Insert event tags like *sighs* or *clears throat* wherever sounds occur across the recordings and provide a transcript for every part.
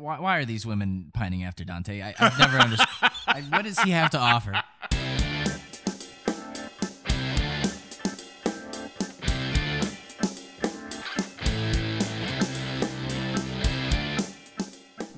why, why are these women pining after Dante? I, I've never understood. What does he have to offer?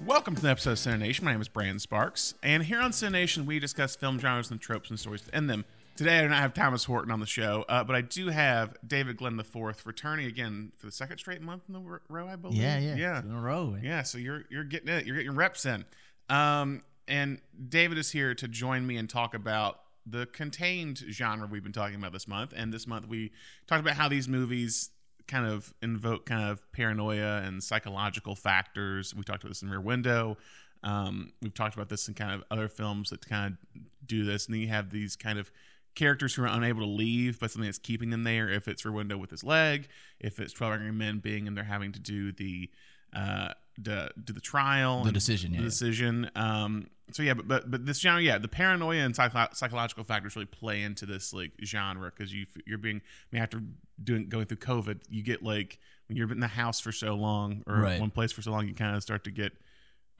Welcome to the episode of Cinenation. My name is Brandon Sparks, and here on Cinenation, we discuss film genres and tropes and stories within them. Today, I do not have Thomas Horton on the show, uh, but I do have David Glenn the Fourth returning again for the second straight month in the row, I believe. Yeah, yeah, yeah, in a row. yeah. So you're you're getting it. You're getting reps in. Um, and David is here to join me and talk about the contained genre we've been talking about this month. And this month, we talked about how these movies kind of invoke kind of paranoia and psychological factors. We talked about this in Rear Window. Um, we've talked about this in kind of other films that kind of do this. And then you have these kind of characters who are unable to leave, but something that's keeping them there. If it's Window with his leg, if it's 12 Angry Men being and they're having to do the uh, the, do the trial, The decision, the yeah. decision. Um, so yeah, but but but this genre, yeah, the paranoia and psycho- psychological factors really play into this like genre because you you're being I mean, after doing going through COVID, you get like when you're in the house for so long or Right. one place for so long, you kind of start to get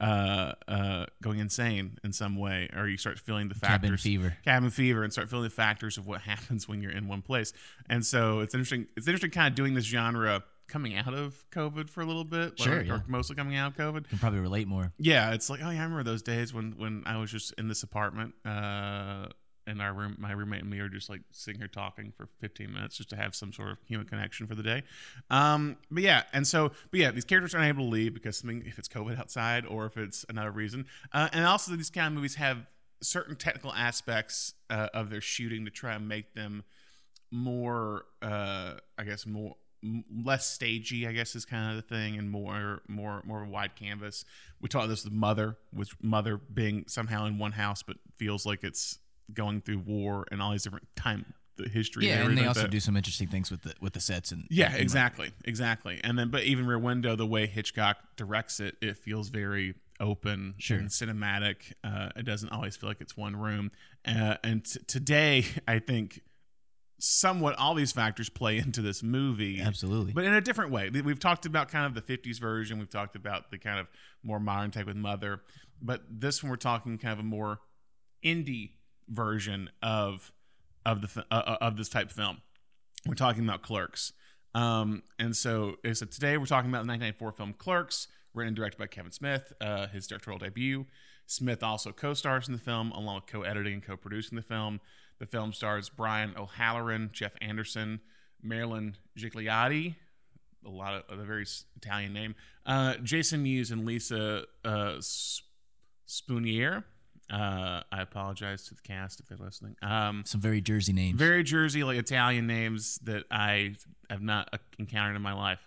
uh uh going insane in some way or you start feeling the factors Cabin fever. cabin fever and start feeling the factors of what *laughs* happens when you're in one place and so it's interesting it's interesting kind of doing this genre coming out of covid for a little bit Sure, like, yeah. or mostly coming out of covid Can probably relate more. yeah, it's like oh yeah, I remember those days when when I was just in this apartment, uh, and our room, my roommate and me are just like sitting here talking for 15 minutes just to have some sort of human connection for the day. Um, but yeah, and so but yeah, these characters are unable to leave because something if it's COVID outside or if it's another reason, uh, and also these kind of movies have certain technical aspects uh, of their shooting to try and make them more uh i guess more less stagey i guess is kind of the thing and more more more wide canvas we talked this with mother with mother being somehow in one house but feels like it's going through war and all these different time the history Yeah, and everything they like also that. do some interesting things with the with the sets and Yeah, and, like, exactly, exactly. And then, but even Rear Window, the way Hitchcock directs it, it feels very open Sure. and cinematic. Uh, it doesn't always feel like it's one room. Uh, and t- today, I think somewhat all these factors play into this movie, Absolutely. but in a different way. We've talked about kind of the '50s version. We've talked about the kind of more modern take with Mother, but this one we're talking kind of a more indie version of of the uh, uh, of this type of film. We're talking about Clerks. Um, and so, so today we're talking about the 1994 film Clerks, written and directed by Kevin Smith, uh, his directorial debut. Smith also co-stars in the film, along with co-editing and co-producing the film. The film stars Brian O'Halloran, Jeff Anderson, Marilyn Gigliotti, a lot of, of a very Italian name, uh, Jason Mewes, and Lisa uh, Spoonier. Uh, I apologize to the cast if they're listening. Um, some very Jersey names. very Jersey, like Italian names that I have not uh, encountered in my life.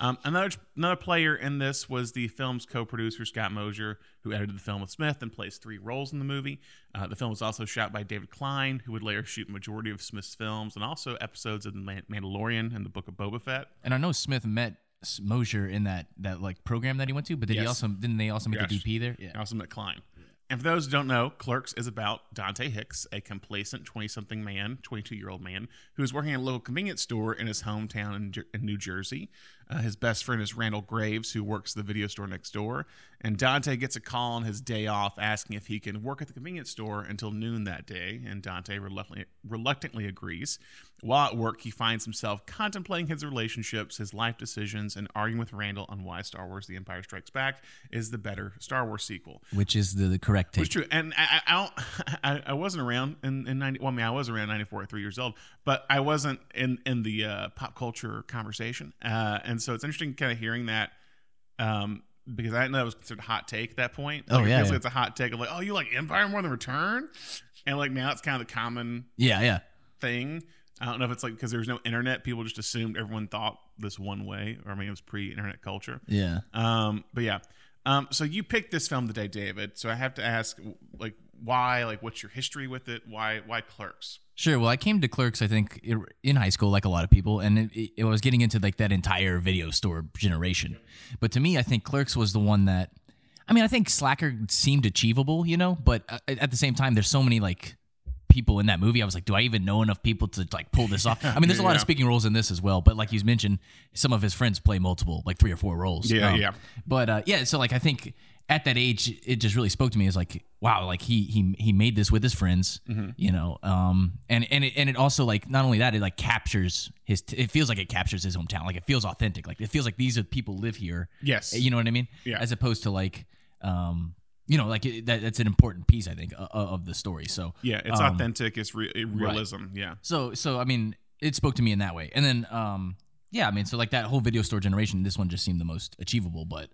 Um, another another player in this was the film's co-producer Scott Mosier, who edited the film with Smith and plays three roles in the movie. Uh, the film was also shot by David Klein, who would later shoot majority of Smith's films and also episodes of The Mandalorian and the Book of Boba Fett. and I know Smith met Mosier in that that like program that he went to, but did he also didn't they also make Yes. a DP there? Yeah. Also met Klein. And for those who don't know, Clerks is about Dante Hicks, a complacent 20 something man, 22 year old man, who is working at a local convenience store in his hometown in, in New Jersey. Uh, his best friend is Randall Graves, who works the video store next door. And Dante gets a call on his day off asking if he can work at the convenience store until noon that day. And Dante reluctantly, reluctantly agrees. While at work, he finds himself contemplating his relationships, his life decisions, and arguing with Randall on why Star Wars The Empire Strikes Back is the better Star Wars sequel. Which is the, the correct It's take. true, and I, I, I don't. *laughs* I, I wasn't around in, in ninety. Well, I mean, I was around ninety four, three years old, but I wasn't in in the uh, pop culture conversation. Uh, and so it's interesting, kind of hearing that, um, because I didn't know that was considered a hot take at that point. Oh, Like, it yeah, feels yeah. like it's a hot take of like, oh, you like Empire more than Return, and like now it's kind of the common Yeah, yeah. thing. I don't know if it's like because there was no internet, people just assumed everyone thought this one way, or I mean, it was pre-internet culture. Yeah. Um, but yeah. Um, so you picked this film today, David. So I have to ask, like, why? Like, what's your history with it? Why? Why Clerks? Sure. Well, I came to Clerks, I think, in high school, like a lot of people, and it, it, was getting into like that entire video store generation. But to me, I think Clerks was the one that, I mean, I think Slacker seemed achievable, you know, but uh, at the same time, there's so many like people in that movie. I was like, do I even know enough people to like pull this off? I mean, there's a lot of *laughs* speaking roles in this as well, but like you mentioned, some of his friends play multiple, like three or four roles. Yeah, Um, yeah. But uh, yeah, so like I think at that age, it just really spoke to me as like, wow, like he he he made this with his friends, Mm-hmm. you know, um, and and it, and it also like not only that, it like captures his. It feels like it captures his hometown. Like it feels authentic. Like it feels like these are people live here. Yes. you know what I mean. Yeah. As opposed to like, um, you know, like it, that, that's an important piece, I think, uh, of the story. So Yeah, it's um, authentic. It's re- realism. Yeah. so so I mean, it spoke to me in that way. And then um yeah, I mean, so like that whole video store generation, this one just seemed the most achievable, but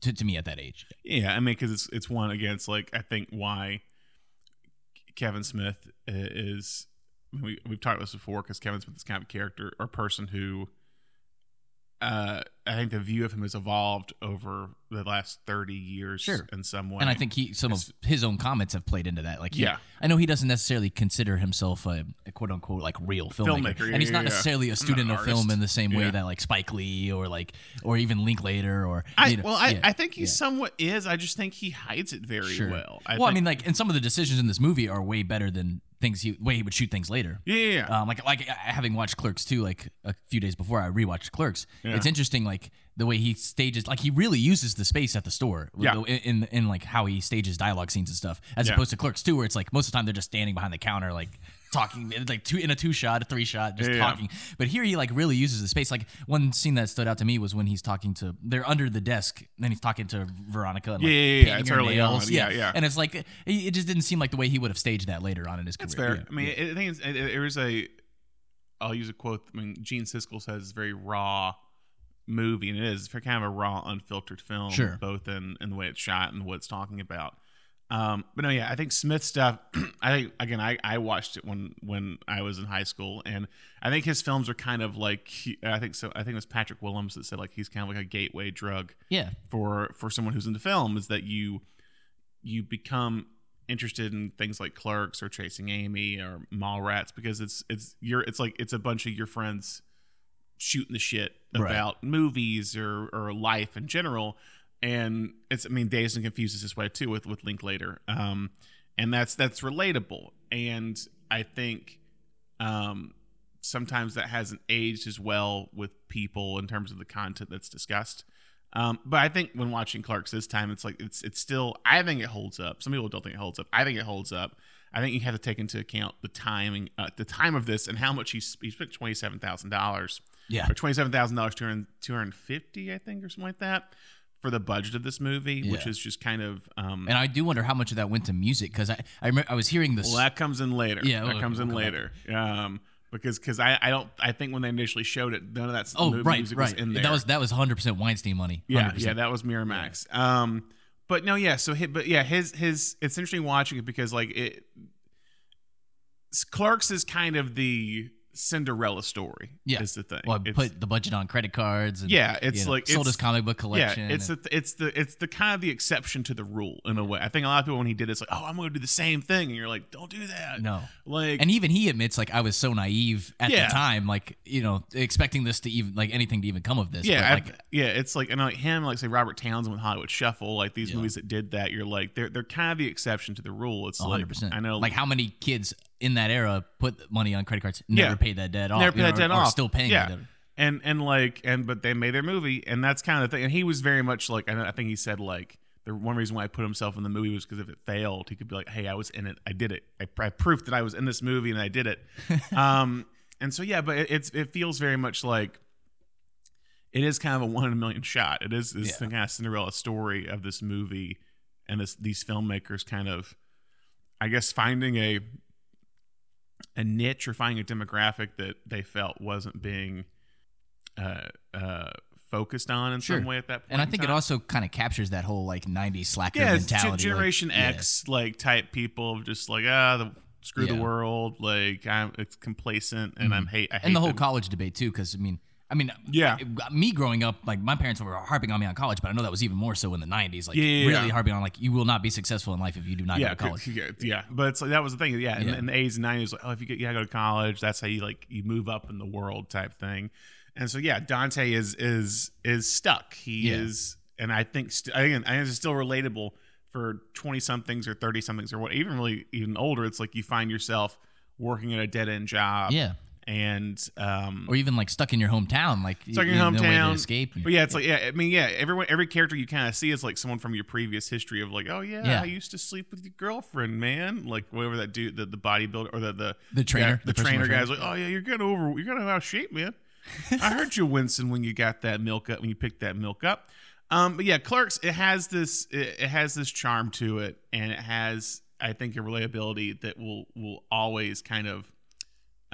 to, to me at that age. Yeah, I mean, because it's it's one against like I think why Kevin Smith uh, is. I mean, we we've talked about this before because Kevin Smith is kind of a character or person who. Uh, I think the view of him has evolved over the last thirty years Sure. in some way. And I think he some of his own comments have played into that. Like, he- Yeah. I know he doesn't necessarily consider himself a, a quote unquote like real filmmaker, Filmmaker, and he's not yeah. necessarily a student of film in the same way Yeah. that like Spike Lee or like or even Linklater or I you know, well, I, yeah, I think he somewhat is. I just think he hides it very Sure. well. well, I mean, like, and some of the decisions in this movie are way better than things he way he would shoot things later. yeah, yeah, yeah. um, like like uh, having watched Clerks II, like a few days before I rewatched Clerks. Yeah. It's interesting, like the way he stages, like he really uses the space at the store, Yeah. in, in in like how he stages dialogue scenes and stuff, as opposed to Clerks II, where it's like most of the time they're just standing behind the counter, like talking, like two in a two shot, a three shot, just Yeah, yeah. talking. But here he like really uses the space. Like one scene that stood out to me was when he's talking to, they're under the desk, and he's talking to Veronica. And, like, Yeah, yeah, yeah, it's early nails. on. Yeah, yeah. And it's like it just didn't seem like the way he would have staged that later on in his That's career. fair. Yeah, I mean, yeah. I think it's, it, it, there is a. I'll use a quote. I mean, Gene Siskel says it's very raw movie, and it is for kind of a raw, unfiltered film. Sure. Both in, in the way it's shot and what it's talking about. Um, but no, yeah, I think Smith stuff. *clears throat* I think again, I, I watched it when when I was in high school, and I think his films are kind of like I think so. I think it was Patrick Willems that said like he's kind of like a gateway drug yeah. for for someone who's into film is that you you become interested in things like clerks or chasing amy or mallrats because it's it's your it's like it's a bunch of your friends shooting the shit Right. about movies or or life in general and it's i mean dazed and confused is this way too with with linklater um and that's that's relatable and i think um sometimes that hasn't aged as well with people in terms of the content that's discussed um, but I think when watching Clerks this time, it's like it's it's still. I think it holds up. Some people don't think it holds up. I think it holds up. I think you have to take into account the timing, uh, the time of this, and how much he, he spent twenty seven thousand dollars Yeah. or twenty seven thousand dollars, two hundred fifty, I think, or something like that, for the budget of this movie, which is just kind of. Um, And I do wonder how much of that went to music because I I, remember, I was hearing this. well, that comes in later. Yeah, that okay, comes in we'll come later. Um, because because I, I don't I think when they initially showed it, none of that oh right music right was in there. that was that was 100 percent Weinstein money. Yeah, 100%. yeah, that was Miramax. Um, but no, yeah. So, hi- but yeah, his his it's interesting watching it because like it, Clerks is kind of the Cinderella story. Yeah. is the thing. Well, It's- put the budget on credit cards. And, Yeah, it's you know, like- sold it's- his comic book collection. yeah, it's and- the it's the it's the kind of the exception to the rule in a way. I think a lot of people when he did it's like, oh, I'm going to do the same thing, and you're like, don't do that. no. like And even he admits, like, I was so naive at Yeah. the time, like, you know, expecting this to even, like, anything to even come of this. Yeah, but, I- yeah, it's like and like him, like say Robert Townsend with Hollywood Shuffle, like these Yeah. movies that did that. You're like they're they're kind of the exception to the rule. It's 100%. I know, Like, how many kids in that era put money on credit cards, never Yeah. paid that debt off? never pay you know, that debt or, or off. still paying yeah. that debt. And and like and but they made their movie, and that's kind of the thing. And he was very much like I, I think he said like the one reason why I put himself in the movie was because if it failed, he could be like, hey, I was in it, I did it, I, I proved that I was in this movie and I did it. *laughs* um, and so yeah, but it, it's it feels very much like it is kind of a one in a million shot. It is this Yeah. kind of Cinderella story of this movie and this these filmmakers kind of, I guess, finding a a niche or finding a demographic that they felt wasn't being uh, uh, focused on in Sure. some way at that point. And I in think it also kind of captures that whole, like, 90s slacker yeah, it's mentality. Gen- like- Generation yeah. X like type people, just like ah, the screw the world, like I'm it's complacent and I'm hate. I hate Mm-hmm. and the whole them. college debate too because i mean i mean Yeah. I- me growing up like my parents were harping on me on college but i know that was even more so in the 90s like Yeah, yeah, really yeah. harping on like you will not be successful in life if you do not go to college yeah, yeah. But it's like that was the thing. Yeah, in, in the 80s and 90s, like, oh, if you get you gotta go to college, that's how you like you move up in the world type thing. And so yeah, Dante is is is stuck. He is, and I think st- again, I think it's still relatable for 20 somethings or 30 somethings or what, even really even older. It's like you find yourself working at a dead end job. yeah and um, or even like stuck in your hometown, like stuck in your no hometown. escape. But yeah, it's like yeah, I mean yeah, everyone every character you kind of see is like someone from your previous history of like, oh yeah, Yeah. I used to sleep with your girlfriend, man. Like whatever that dude, the, the bodybuilder or the the The trainer, the, the personal trainer trainer. guy's like, oh yeah, you're getting over, you're getting out of shape, man. *laughs* I heard you wincing when you got that milk up when you picked that milk up. Um, but yeah, Clerks, it has this it, it has this charm to it, and it has I think a relatability that will will always kind of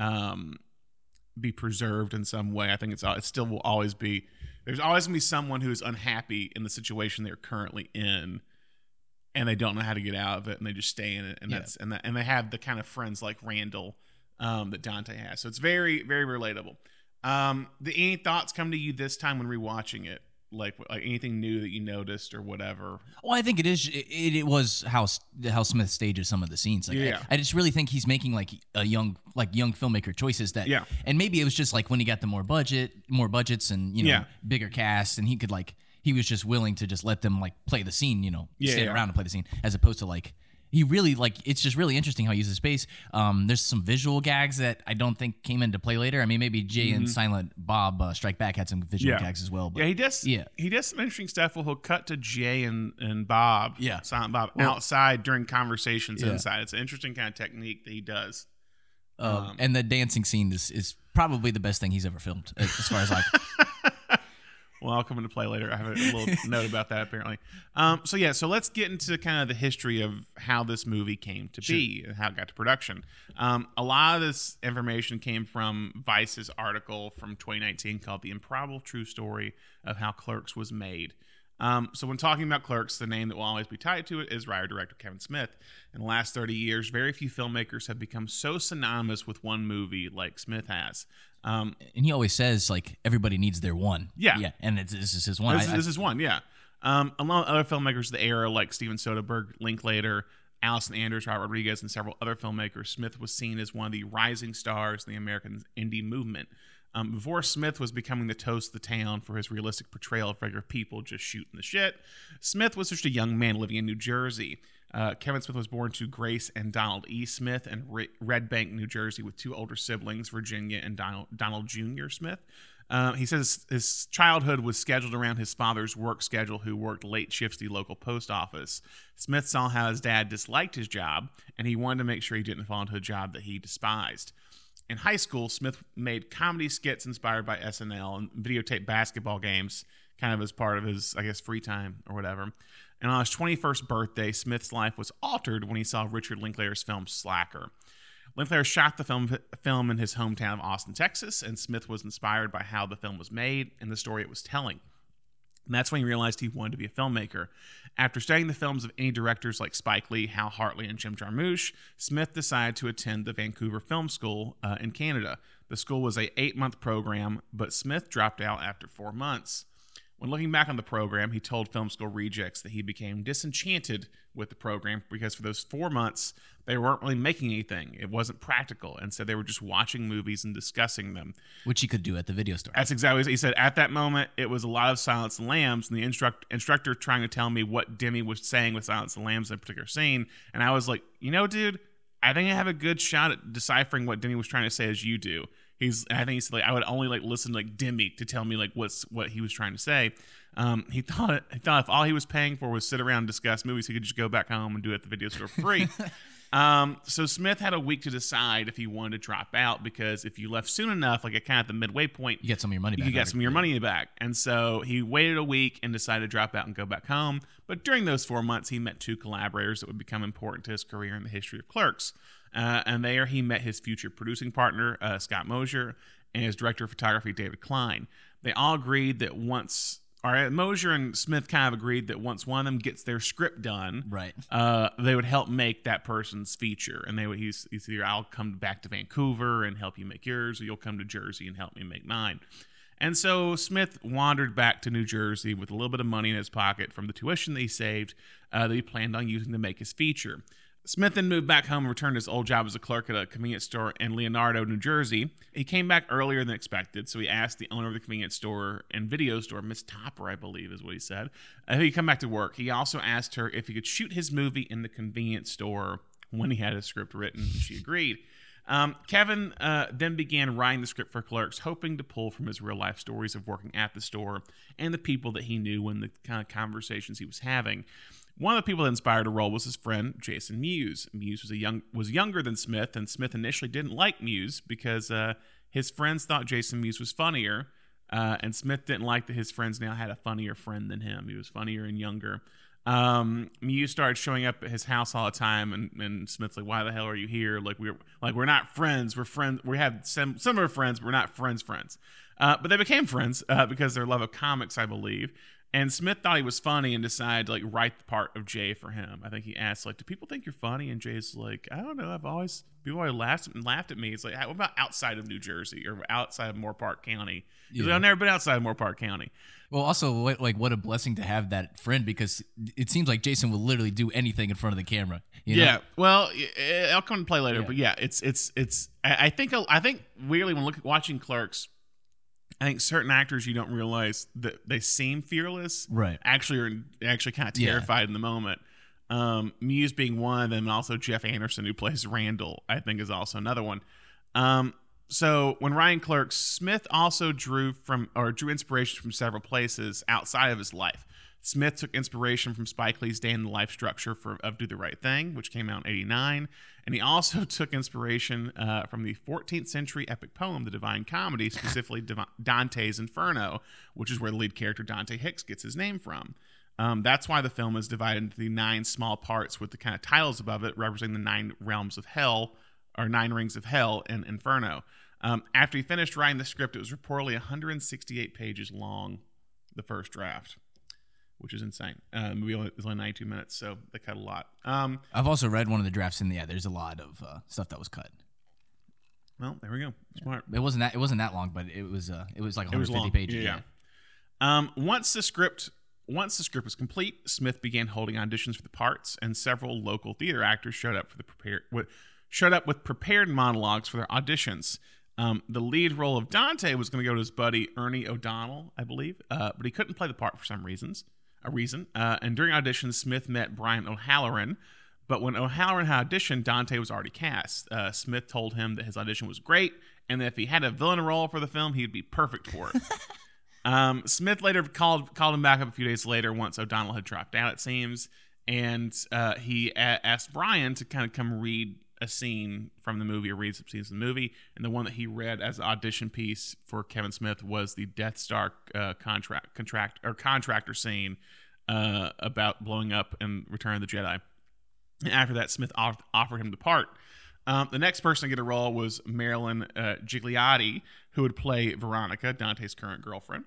um be preserved in some way. I think it's it still will always be. There's always gonna be someone who's unhappy in the situation they're currently in, and they don't know how to get out of it, and they just stay in it, and Yeah. that's and that, and they have the kind of friends like Randall um, that Dante has. So it's very very relatable. Um, the any thoughts come to you this time when rewatching it? Like, like anything new that you noticed or whatever? Well, I think it is. It, it was how how Smith stages some of the scenes. Like, Yeah. I, I just really think he's making like a young like young filmmaker choices that. Yeah. And maybe it was just like when he got the more budget, more budgets, and you know Yeah. bigger cast, and he could like he was just willing to just let them like play the scene. You know, Yeah, stay yeah. around and play the scene, as opposed to like. He really like it's just really interesting how he uses space. Um, there's some visual gags that I don't think came into play later. I mean, maybe Jay and Silent Bob uh, Strike Back had some visual Mm-hmm. Yeah. gags as well. But Yeah, he does. Yeah. he does some interesting stuff. Where he'll cut to Jay and and Bob. Yeah. Silent Bob outside during conversations Yeah. inside. It's an interesting kind of technique that he does. Um, and the dancing scene is, is probably the best thing he's ever filmed, as as far as like. *laughs* *laughs* Well, I'll come into play later. I have a little *laughs* note about that apparently. Um, so yeah, so let's get into kind of the history of how this movie came to be and how it got to production. Um, a lot of this information came from Vice's article from 2019 called "The Improbable True Story of How Clerks Was Made." Um, so when talking about Clerks, the name that will always be tied to it is writer director Kevin Smith. In the last 30 years, very few filmmakers have become so synonymous with one movie like Smith has. Um, and he always says like everybody needs their one. Yeah. yeah, and it's, this is his one. This, I- I- is one, yeah. Um, along with other filmmakers of the era like Steven Soderbergh, Linklater, Allison Anders, Robert Rodriguez, and several other filmmakers, Smith was seen as one of the rising stars in the American indie movement. Um, before Smith was becoming the toast of the town for his realistic portrayal of regular people just shooting the shit, Smith was just a young man living in New Jersey. Uh, Kevin Smith was born to Grace and Donald E. Smith in Re- Red Bank, New Jersey, with two older siblings, Virginia and Donald, Donald Jr. Smith. Uh, he says his childhood was scheduled around his father's work schedule, who worked late shifts at the local post office. Smith saw how his dad disliked his job, and he wanted to make sure he didn't fall into a job that he despised. In high school, Smith made comedy skits inspired by SNL and videotaped basketball games, kind of as part of his, I guess, free time or whatever. And on his 21st birthday, Smith's life was altered when he saw Richard Linklater's film Slacker. Linklater shot the film, film in his hometown of Austin, Texas, and Smith was inspired by how the film was made and the story it was telling. And that's when he realized he wanted to be a filmmaker. After studying the films of any directors like Spike Lee, Hal Hartley, and Jim Jarmusch, Smith decided to attend the Vancouver Film School uh, in Canada. The school was a eight-month program, but Smith dropped out after four months. When looking back on the program, he told Film School Rejects that he became disenchanted with the program because for those four months, they weren't really making anything. It wasn't practical. And so they were just watching movies and discussing them. which he could do at the video store. That's exactly what he said. At that moment, it was a lot of Silence and Lambs, and the instruct, instructor trying to tell me what Demme was saying with Silence and Lambs in a particular scene. And I was like, you know, dude, I think I have a good shot at deciphering what Demme was trying to say as you do. He's, I think he said like I would only like listen to like Demme to tell me like what's what he was trying to say. Um, he thought he thought if all he was paying for was sit around and discuss movies, he could just go back home and do it at the video store for free. *laughs* Um, so Smith had a week to decide if he wanted to drop out because if you left soon enough, like at kind of the midway point, you get some of your money back. you get some of your money back. And so he waited a week and decided to drop out and go back home. But during those four months, he met two collaborators that would become important to his career in the history of Clerks. Uh, and there he met his future producing partner, uh, Scott Mosier, and his director of photography, David Klein. They all agreed that once, or Mosier and Smith kind of agreed that once one of them gets their script done, Right. uh, they would help make that person's feature. And they would, he's, he's either I'll come back to Vancouver and help you make yours, or you'll come to Jersey and help me make mine. And so Smith wandered back to New Jersey with a little bit of money in his pocket from the tuition that he saved uh, that he planned on using to make his feature. Smith then moved back home and returned to his old job as a clerk at a convenience store in Leonardo, New Jersey. He came back earlier than expected, so he asked the owner of the convenience store and video store, Miss Topper, I believe is what he said, uh, if he'd come back to work. He also asked her if he could shoot his movie in the convenience store when he had his script written, and she agreed. Um, Kevin uh, then began writing the script for Clerks, hoping to pull from his real life stories of working at the store and the people that he knew and the kind of conversations he was having. One of the people that inspired a role was his friend Jason Mewes. Mewes was a young was younger than Smith, and Smith initially didn't like Mewes because uh, his friends thought Jason Mewes was funnier, uh, and Smith didn't like that his friends now had a funnier friend than him. He was funnier and younger. Um, Mewes started showing up at his house all the time, and, and Smith's like, "Why the hell are you here? Like we're like we're not friends. We're friends. We have some similar friends. We're not friends. Friends." Uh, but they became friends uh, because their love of comics, I believe. And Smith thought he was funny and decided to like write the part of Jay for him. I think he asked like, "Do people think you're funny?" And Jay's like, "I don't know. I've always people always laughed and laughed at me." It's like, "What about outside of New Jersey or outside of Moore Park County?" He's like, Yeah. "I've never been outside of Moore Park County." Well, also, what, like, what a blessing to have that friend because it seems like Jason will literally do anything in front of the camera. you know? Yeah. Well, i- eh, I'll come and play later, Yeah. but yeah, it's it's it's. I think I think weirdly when look watching Clerks, I think certain actors you don't realize that they seem fearless, Right. Actually, are actually kind of Yeah. terrified in the moment. Um, Mewes being one of them, and also Jeff Anderson who plays Randall, I think is also another one. Um, so when Ryan Clerks, Smith also drew from or drew inspiration from several places outside of his life. Smith took inspiration from Spike Lee's Day in the Life structure for of Do the Right Thing, which came out in '89, and he also *laughs* took inspiration uh, from the 14th century epic poem, The Divine Comedy, *laughs* specifically Dante's Inferno, which is where the lead character Dante Hicks gets his name from. Um, that's why the film is divided into the nine small parts with the kind of titles above it representing the nine realms of hell or nine rings of hell in Inferno. Um, after he finished writing the script, it was reportedly 168 pages long, the first draft, which is insane. Uh, the movie only- is only 92 minutes, so they cut a lot. Um, I've also read one of the drafts, and yeah, there's a lot of uh, stuff that was cut. well, there we go. Smart. It wasn't that it wasn't that long, but it was uh, it was like It was 150 long. pages. Yeah. Um, once the script once the script was complete, Smith began holding auditions for the parts, and several local theater actors showed up for the prepared with, showed up with prepared monologues for their auditions. Um, the lead role of Dante was going to go to his buddy Ernie O'Donnell, I believe, uh, but he couldn't play the part for some reasons. A reason. Uh, and during auditions, Smith met Brian O'Halloran, but when O'Halloran had auditioned, Dante was already cast. Uh, Smith told him that his audition was great, and that if he had a villain role for the film, he'd be perfect for it. *laughs* Um, Smith later called called him back up a few days later once O'Donnell had dropped out, it seems, and uh, he a- asked Brian to kind of come read a scene from the movie or read some scenes in the movie. And the one that he read as an audition piece for Kevin Smith was the Death Star uh, contract contract or contractor scene uh, about blowing up in Return of the Jedi. And after that, Smith off- offered him the part. Um, the next person to get a role was Marilyn uh, Gigliotti, who would play Veronica, Dante's current girlfriend.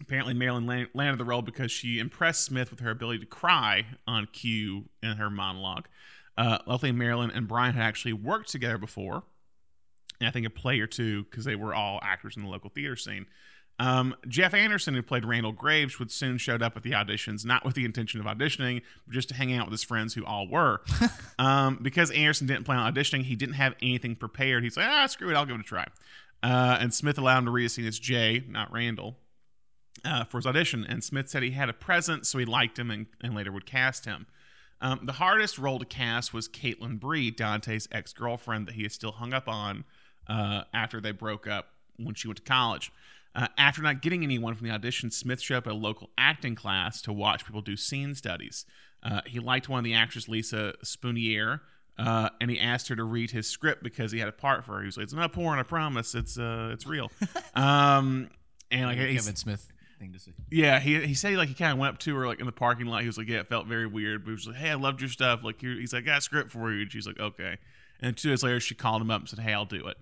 Apparently, Marilyn lan- landed the role because she impressed Smith with her ability to cry on cue in her monologue. Uh, luckily, Marilyn and Brian had actually worked together before, and I think a play or two because they were all actors in the local theater scene. Um, Jeff Anderson, who played Randall Graves, would soon showed up at the auditions, not with the intention of auditioning, but just to hang out with his friends who all were. *laughs* um, because Anderson didn't plan on auditioning, he didn't have anything prepared. He's like, ah, screw it, I'll give it a try. Uh, and Smith allowed him to read a scene as Jay, not Randall, uh, for his audition. And Smith said he had a present, so he liked him and, and later would cast him. Um, the hardest role to cast was Caitlin Bree, Dante's ex girlfriend that he is still hung up on uh, after they broke up when she went to college. Uh, after not getting anyone from the audition, Smith showed up at a local acting class to watch people do scene studies. Uh, he liked one of the actors, Lisa Spoonier, uh, and he asked her to read his script because he had a part for her. He was like, "It's not porn, I promise. It's uh, it's real." *laughs* um, and like Kevin Smith thing to say. yeah, he he said like he kind of went up to her like in the parking lot. He was like, yeah, it felt very weird, but he was like, hey, I loved your stuff. Like here- he's like, I got a script for you, and she's like, okay. And two days later, she called him up and said, hey, I'll do it.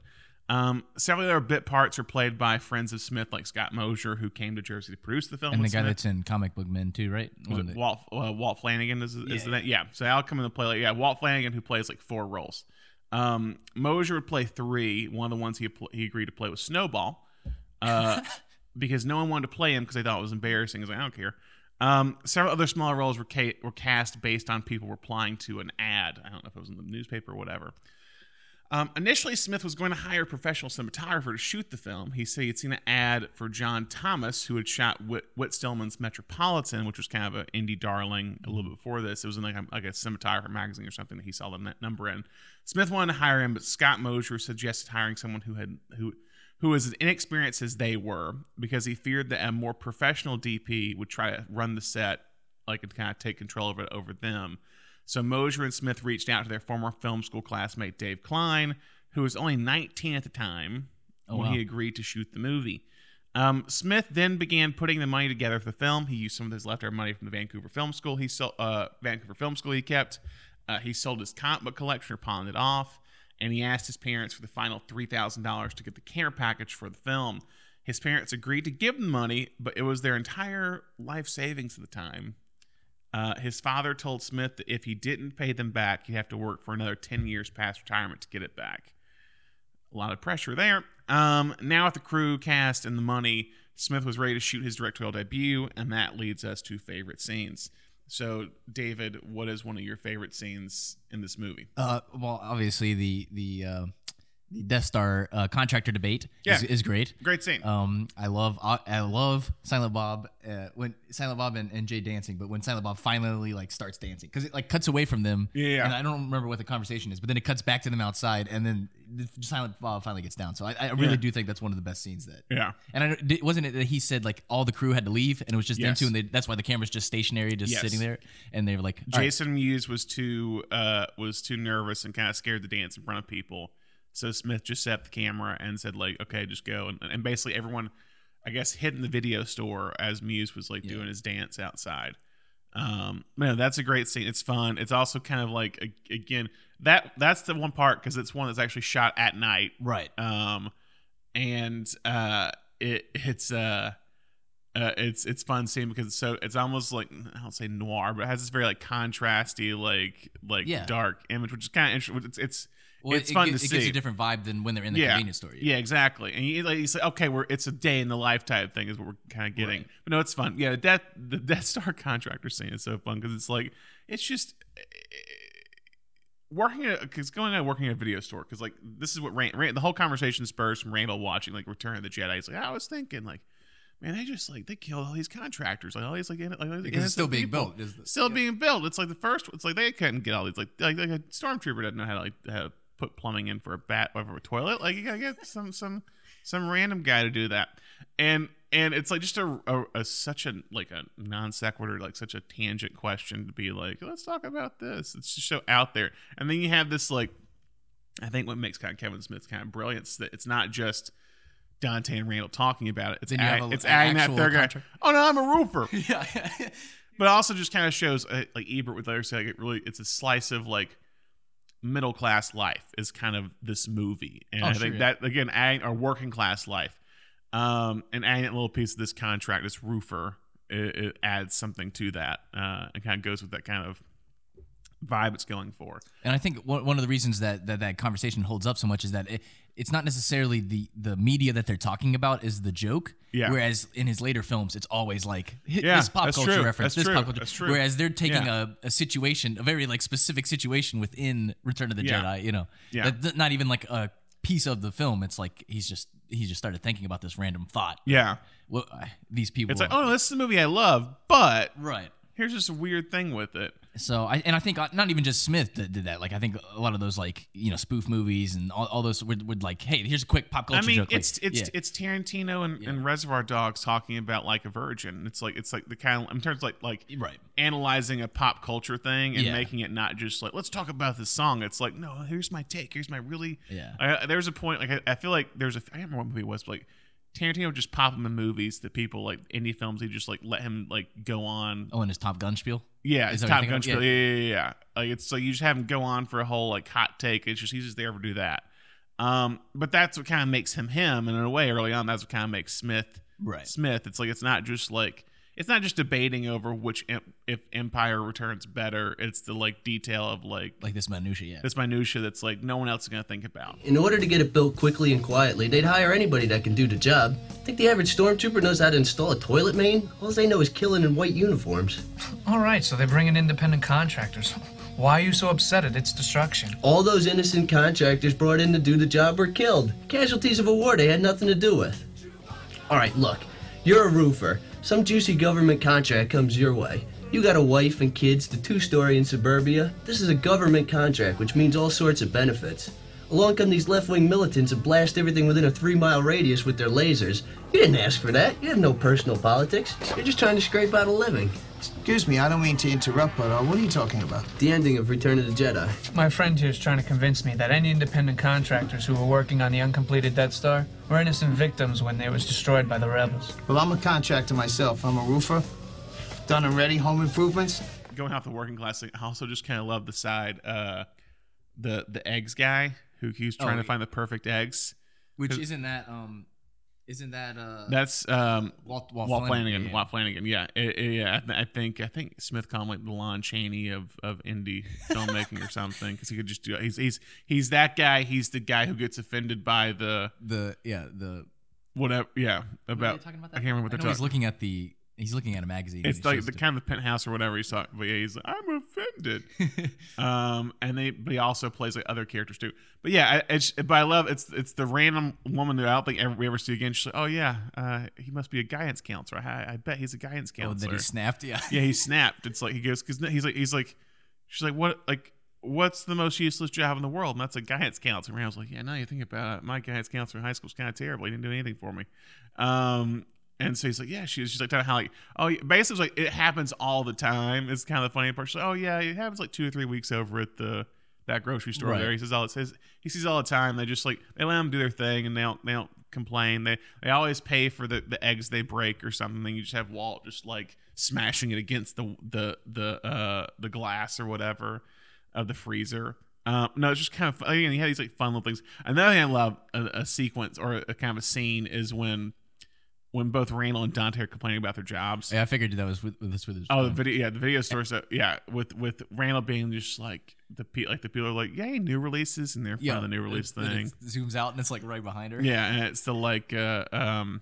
Um, several other bit parts are played by friends of Smith, like Scott Mosier, who came to Jersey to produce the film. And the guy Smith. that's in Comic Book Men too, right? Was it Walt uh, Walt Flanagan is, is Yeah. the name? Yeah. So I'll come into play. Like, yeah, Walt Flanagan who plays like four roles. Um, Mosier would play three. One of the ones he he agreed to play was Snowball, uh, *laughs* because no one wanted to play him because they thought it was embarrassing. He's like, I don't care. Um, several other smaller roles were ca- were cast based on people replying to an ad. I don't know if it was in the newspaper or whatever. Um, initially, Smith was going to hire a professional cinematographer to shoot the film. He said he'd seen an ad for John Thomas, who had shot Whit, Whit Stillman's Metropolitan, which was kind of an indie darling a little bit before this. It was in like a, like a cinematographer magazine or something that he saw the number in. Smith wanted to hire him, but Scott Mosier suggested hiring someone who had who who was as inexperienced as they were because he feared that a more professional DP would try to run the set, like and kind of take control of it over them. So Mosier and Smith reached out to their former film school classmate Dave Klein, who was only 19 at the time Oh, when wow. he agreed to shoot the movie. Um, Smith then began putting the money together for the film. He used some of his leftover money from the Vancouver Film School. He sold uh, Vancouver Film School. He kept. Uh, he sold his comic book collection or pawned it off, and he asked his parents for the final three thousand dollars to get the care package for the film. His parents agreed to give him money, but it was their entire life savings at the time. Uh, his father told Smith that if he didn't pay them back, he'd have to work for another 10 years past retirement to get it back. A lot of pressure there. Um, now, with the crew, cast, and the money, Smith was ready to shoot his directorial debut, and that leads us to favorite scenes. So, David, what is one of your favorite scenes in this movie? Uh, well, obviously the the uh, the Death Star uh, contractor debate is, Yeah. is great. Great scene. Um, I love I, I love Silent Bob uh, when Silent Bob and, and Jay dancing, but when Silent Bob finally like starts dancing because it like cuts away from them. Yeah. And I don't remember what the conversation is, but then it cuts back to them outside, and then Silent Bob finally gets down. So I, I really Yeah. do think that's one of the best scenes that. yeah. And I, wasn't it that he said like all the crew had to leave, and it was just Yes. them two, and they, that's why the camera's just stationary, just Yes. sitting there, and they were like, all right. Jason Mewes was too uh, was too nervous and kind of scared to dance in front of people. So Smith just set the camera and said like, "Okay, just go." And, and basically everyone, I guess, hid in the video store as Mewes was like Yeah. doing his dance outside. Um, man, that's a great scene. It's fun. It's also kind of like a- again that that's the one part because it's one that's actually shot at night right. um and uh it it's uh uh, it's it's fun seeing because it's so it's almost like I don't say noir, but it has this very like contrasty, like like Yeah. dark image, which is kind of interesting. It's it's Well, it's it, fun it, to it see. gives a different vibe than when they're in the Yeah. convenience store. yeah, exactly. And you like you say, okay, we're it's a day in the life type thing is what we're kind of getting. Right. But no, it's fun. Yeah, that the Death Star *laughs* contractor scene is so fun because it's like it's just eh, working because going out working at a video store because like this is what Rand, Rand, the whole conversation spurs from Randall watching like Return of the Jedi. He's like, I was thinking like. Man, they just like they killed all these contractors, like all these like, in, like Because it's still being people. built. the- Still being built. It's like the first. It's like they couldn't get all these. Like like, like a stormtrooper doesn't know how to like how to put plumbing in for a bat over a toilet. Like you gotta get some some some random guy to do that. And and it's like just a, a, a such a like a non sequitur, like such a tangent question to be like, let's talk about this. It's just so out there. And then you have this like, I think what makes kind of Kevin Smith kind of brilliant is that it's not just. Dante and Randall talking about it. It's add- have a- it's adding that third guy. Oh no, I'm a roofer *laughs* yeah. but also just kind of shows uh, like Ebert with others like it really it's a slice of like middle class life is kind of this movie and Oh, I sure, think yeah. that again adding or working class life um and adding that little piece of this contract this roofer it, it adds something to that uh and kind of goes with that kind of vibe it's going for And I think one one of the reasons that that, that conversation holds up so much is that it, it's not necessarily the the media that they're talking about is the joke. Yeah. Whereas in his later films, it's always like Yeah, this pop that's culture true. reference, That's this true. pop culture. That's true. Whereas they're taking Yeah. a, a situation, a very like specific situation within Return of the Yeah. Jedi. You know, Yeah. That- that- not even like a piece of the film. It's like he's just he just started thinking about this random thought. yeah Well, I- these people. it's like oh no this is a movie I love but right. Here's just a weird thing with it So I and I think uh, not even just Smith that did that. Like I think a lot of those like you know spoof movies and all, all those would, would like, hey, here's a quick pop culture I mean, joke. Like, it's it's yeah. it's Tarantino and, and Reservoir Dogs talking about like a virgin. It's like it's like the kind of in terms of like like right. analyzing a pop culture thing and Yeah. making it not just like let's talk about this song. It's like no, here's my take. Here's my really. Yeah. I, there's a point like I, I feel like there's a I can't remember what movie it was, but like Tarantino would just pop him in movies that people like indie films. He just like let him like go on. Oh, and his Top Gun spiel. Yeah, Is it's that what Top you're Gun. thinking of? spiel. Yeah. Yeah, yeah, yeah. Like it's like you just have him go on for a whole like hot take. It's just he's just there to do that. Um, but that's what kind of makes him him, and in a way, early on, that's what kind of makes Smith Right. Smith. It's like it's not just like it's not just debating over which em- if Empire Returns better. It's the like detail of like Like this minutia. Yeah. this minutia that's like no one else is gonna think about. In order to get it built quickly and quietly, they'd hire anybody that can do the job. Think the average stormtrooper knows how to install a toilet main? All they know is killing in white uniforms. *laughs* All right, so they bring in independent contractors. Why are you so upset at its destruction? All those innocent contractors brought in to do the job were killed. Casualties of a war they had nothing to do with. All right, look, you're a roofer. Some juicy government contract comes your way. You got a wife and kids, the two story in suburbia. This is a government contract, which means all sorts of benefits. Along come these left wing militants and blast everything within a three mile radius with their lasers. You didn't ask for that. You have no personal politics. You're just trying to scrape out a living. Excuse me, I don't mean to interrupt, but uh, what are you talking about? The ending of Return of the Jedi. My friend here is trying to convince me that any independent contractors who were working on the uncompleted Death Star were innocent victims when it was destroyed by the rebels. Well, I'm a contractor myself. I'm a roofer. Dunn and Reddy, home improvements. Going off the working class thing, I also just kind of love the side, uh, the the eggs guy who keeps trying Oh, to find the perfect eggs. Which isn't that um, isn't that uh, That's um, Walt, Walt, Walt, Flanagan. yeah. Walt Flanagan. Yeah, It- it- yeah. I, th- I think I think Smith called him like the Lon Chaney of of indie filmmaking or *laughs* something because he could just do. He's he's he's that guy. He's the guy who gets offended by the the yeah the whatever. Yeah, about. they talking about I can't remember what I they're know he's talking. looking at the he's looking at a magazine. It's like the it. kind of the penthouse or whatever he's talking. But yeah, he's like, I'm offended. *laughs* um, and they but he also plays like other characters too. But yeah, I, it's but I love it's it's the random woman that I don't think ever, we ever see again. She's like, oh yeah, uh, he must be a guidance counselor. I, I bet he's a guidance counselor. oh, that he snapped. Yeah, yeah, he snapped. It's like he goes because he's like he's like she's like what like what's the most useless job in the world? And that's a guidance counselor. And I was like, yeah, now you think about it, my guidance counselor in high school was kind of terrible. He didn't do anything for me. Um, and so he's like, yeah, she's she's like telling how like oh yeah, basically like it happens all the time. It's kind of the funny part. She's like, oh yeah, it happens like two or three weeks over at the that grocery store Right. there. He says all it says he sees all the time. They just like they let them do their thing and they don't they don't complain. They they always pay for the, the eggs they break or something. You just have Walt just like smashing it against the the the uh the glass or whatever of the freezer. Um, no, it's just kind of again. He had these like fun little things. Another thing I love a, a sequence or a kind of a scene is when when both Randall and Dante are complaining about their jobs. yeah. I figured that was with, with this with his. Oh, the video, yeah, the video store. So yeah, with with Randall being just like the pe- like the people are like, yay, new releases, and they're yeah, the new release thing. zooms out and it's like right behind her. Yeah, and it's the like, uh, um,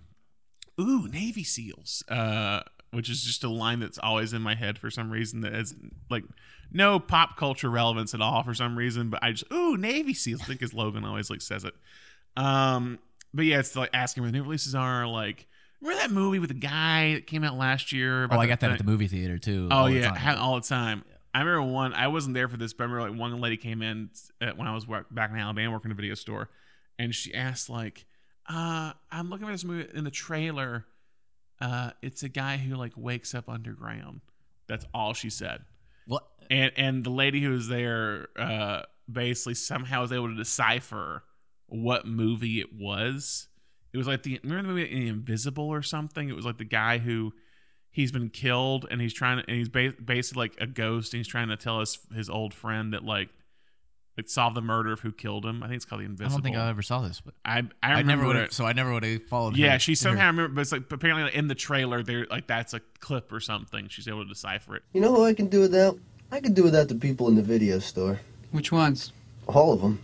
ooh, Navy SEALs, uh, which is just a line that's always in my head for some reason that has like no pop culture relevance at all for some reason. But I just ooh, Navy SEALs. I think his Logan always like says it. Um, but yeah, it's like asking where the new releases are. Like, remember that movie with the guy that came out last year? Oh, I got that at the movie theater too. Oh all the yeah, time. all the time. I remember one. I wasn't there for this, but I remember like one lady came in when I was work, back in Alabama working in a video store, and she asked like, uh, "I'm looking for this movie in the trailer. Uh, it's a guy who like wakes up underground. That's all she said. What? And and the lady who was there uh, basically somehow was able to decipher what movie it was. It was like the remember the movie Invisible or something. It was like the guy who he's been killed and he's trying to and he's ba- basically like a ghost and he's trying to tell his his old friend that like like solve the murder of who killed him. I think it's called the Invisible. I don't think I ever saw this, but I I, I, remember never would have. So I never would have followed. yeah, her- she her- somehow remember, but it's like apparently like, in the trailer, there like that's a clip or something. She's able to decipher it. You know what I can do without? I can do without the people in the video store. Which ones? All of them.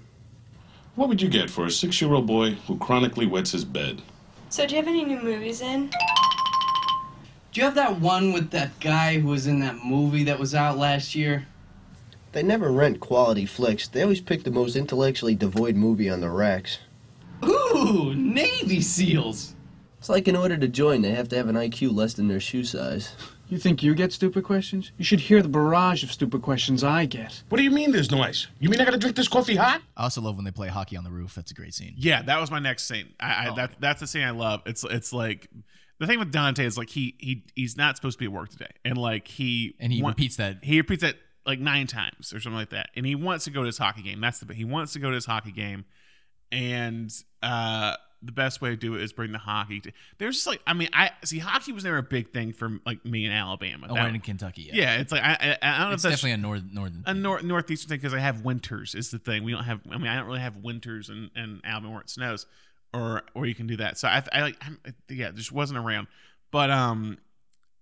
What would you get for a six year old boy who chronically wets his bed? So, do you have any new movies in? Do you have that one with that guy who was in that movie that was out last year? They never rent quality flicks. They always pick the most intellectually devoid movie on the racks. Ooh, Navy SEALs! It's like in order to join, they have to have an IQ less than their shoe size. You think you get stupid questions? You should hear the barrage of stupid questions I get. What do you mean there's noise? You mean I gotta drink this coffee hot? I also love when they play hockey on the roof. That's a great scene. Yeah, that was my next scene. I, I Oh, that that's the scene I love. It's it's like the thing with Dante is like he he he's not supposed to be at work today, and like he And he wa- repeats that. he repeats that like nine times or something like that, and he wants to go to his hockey game. That's the he wants to go to his hockey game, and uh the best way to do it is bring the hockey. To, there's just like I mean I see hockey was never a big thing for like me in Alabama. Oh, That- and in Kentucky. Yeah, yeah, it's like I I, I don't know it's if that's definitely a north northern. a nor- northeastern thing because I have winters is the thing. We don't have. I mean, I don't really have winters in, in Alabama where it snows, or or you can do that. So I, I like. I'm, yeah, just wasn't around. But um,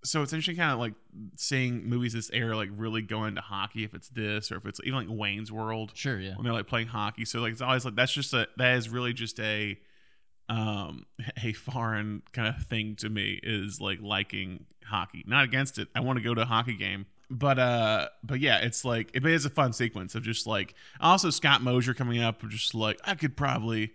so it's interesting, kind of like seeing movies this era like really go into hockey. If it's this, or if it's even like Wayne's World, Sure, yeah. when they're like playing hockey. So like it's always like that's just a that is really just a um *laughs* a foreign kind of thing to me is like liking hockey. Not against it. I want to go to a hockey game. but uh, but yeah, it's like it is a fun sequence of just like also Scott Mosier coming up, just like I could probably,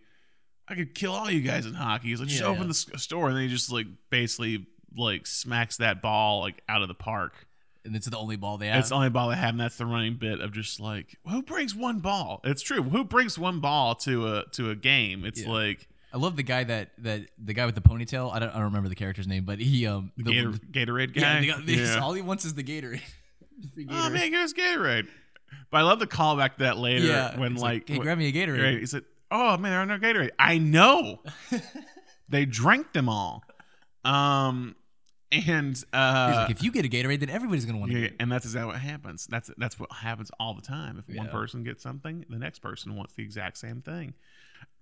I could kill all you guys in hockey. He's like, just Yeah, open yeah. the store, and then he just like basically like smacks that ball like out of the park. And it's the only ball they have. It's the only ball they have, and that's the running bit of just like who brings one ball. It's true. Who brings one ball to a to a game? It's Yeah. like I love the guy that that the guy with the ponytail. I don't I don't remember the character's name, but he um the the, Gator, Gatorade yeah, guy. the Yeah. all he wants is the Gatorade. *laughs* The Oh man, us Gatorade. But I love the callback to that later Yeah, when like, like, "Hey, grab me a Gatorade." He said, "Oh man, there are no Gatorade." I know. *laughs* they drank them all. Um, and He's uh, like, if you get a Gatorade, then everybody's gonna want to. yeah, and that's exactly what happens. That's that's what happens all the time. If one person gets something, the next person wants the exact same thing.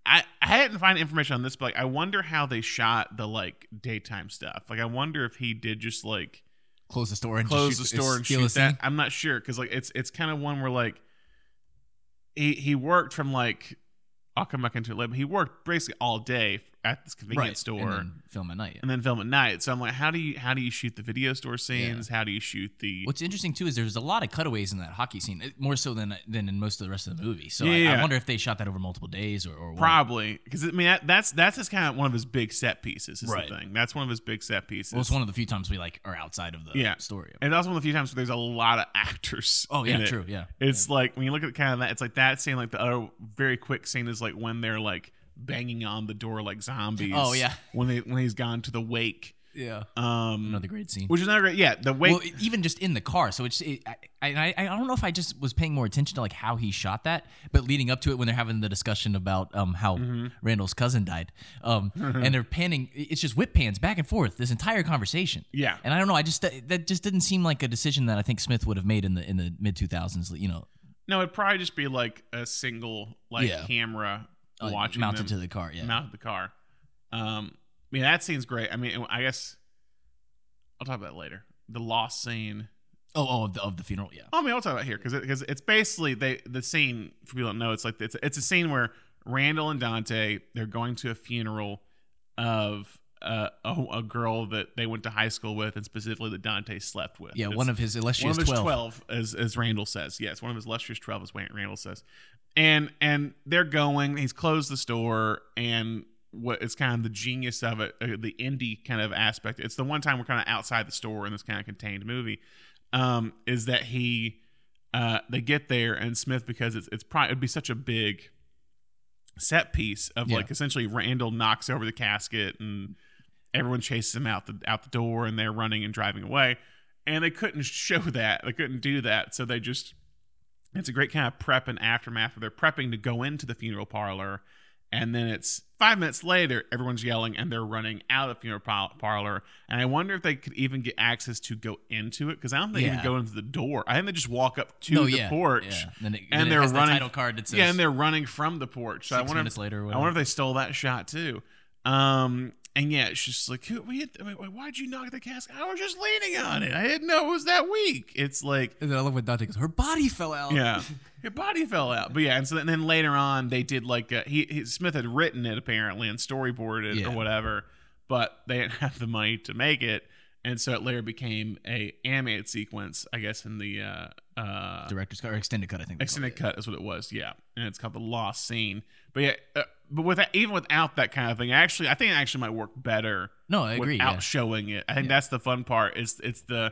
I I hadn't find information on this, but like I wonder how they shot the like daytime stuff. Like I wonder if he did just like Close the store and close just the store and shoot that. I'm not sure because like it's it's kind of one where like he he worked from like I'll come back into it later. But he worked basically all day at this convenience Right, store and then film at night. yeah. and then film at night. So I'm like, how do you how do you shoot the video store scenes? How do you shoot the What's interesting too is there's a lot of cutaways in that hockey scene, eh, more so than than in most of the rest of the movie. So I, Yeah. I wonder if they shot that over multiple days or, or probably because I mean that, that's that's just kind of one of his big set pieces. Is Right. the thing that's one of his big set pieces. Well, it's one of the few times we like are outside of the yeah story. and that's one of the few times where there's a lot of actors. Oh yeah, true. Yeah. It's like when you look at kind of that, it's like that scene. Like the other very quick scene is like when they're like banging on the door like zombies. Oh, yeah. when they when he's gone to the wake. Yeah. Um, Another great scene. which is another great. Yeah, the wake. well, even just in the car. So it's it, I, I I don't know if I just was paying more attention to like how he shot that, but leading up to it when they're having the discussion about um how Mm-hmm. Randall's cousin died, um and they're panning. It's just whip pans back and forth this entire conversation. Yeah. and I don't know. I just that, that just didn't seem like a decision that I think Smith would have made in the in the mid two thousands. You know, no, it'd probably just be like a single like Yeah. camera uh, watching mounted to the car. Yeah, mounted the car. Um, I mean that scene's great. I mean, I guess I'll talk about that later. The lost scene. Oh, oh, of the, of the funeral. Yeah. Oh, I mean, I'll talk about it here because because it's basically they the scene for people don't know it's like it's it's a scene where Randall and Dante they're going to a funeral of uh, a, a girl that they went to high school with and specifically that Dante slept with. Yeah, It's- one of his one illustrious of his 12. 12 as, as randall says yes one of his illustrious 12 as randall says and and they're going he's closed the store and what is kind of the genius of it uh, the indie kind of aspect it's the one time we're kind of outside the store in this kind of contained movie um is that he uh they get there and smith because it's it's probably it'd be such a big set piece of Yeah. like essentially randall knocks over the casket and everyone chases him out the out the door and they're running and driving away. And they couldn't *laughs* show that. They couldn't do that. So they just it's a great kind of prep and aftermath where they're prepping to go into the funeral parlor. And then it's five minutes later everyone's yelling and they're running out of the funeral parlor. And i wonder if they could even get access to go into it because i don't think they Yeah. even go into the door. I think they just walk up to No, the yeah, porch yeah. Then it- and they're the running title card that yeah and they're running from the porch. So i wonder minutes later or i wonder if they stole that shot too. Um and yeah, it's just like, who, we, why'd you knock the cask? I was just leaning on it. I didn't know it was that weak. It's like, And then I love when Dante goes, her body fell out. yeah, *laughs* her body fell out. But yeah, and so then, then later on, they did like a, he, he Smith had written it apparently and storyboarded Yeah. or whatever, but they didn't *laughs* have the money to make it, and so it later became a animated sequence, I guess, in the uh, uh, Director's cut or extended cut, I think. extended cut is what it was. Yeah, and it's called the lost scene. But yeah, uh, but with that, even without that kind of thing, actually, I think it actually might work better. No, I agree, Without yeah. showing it, I think that's the fun part. It's it's the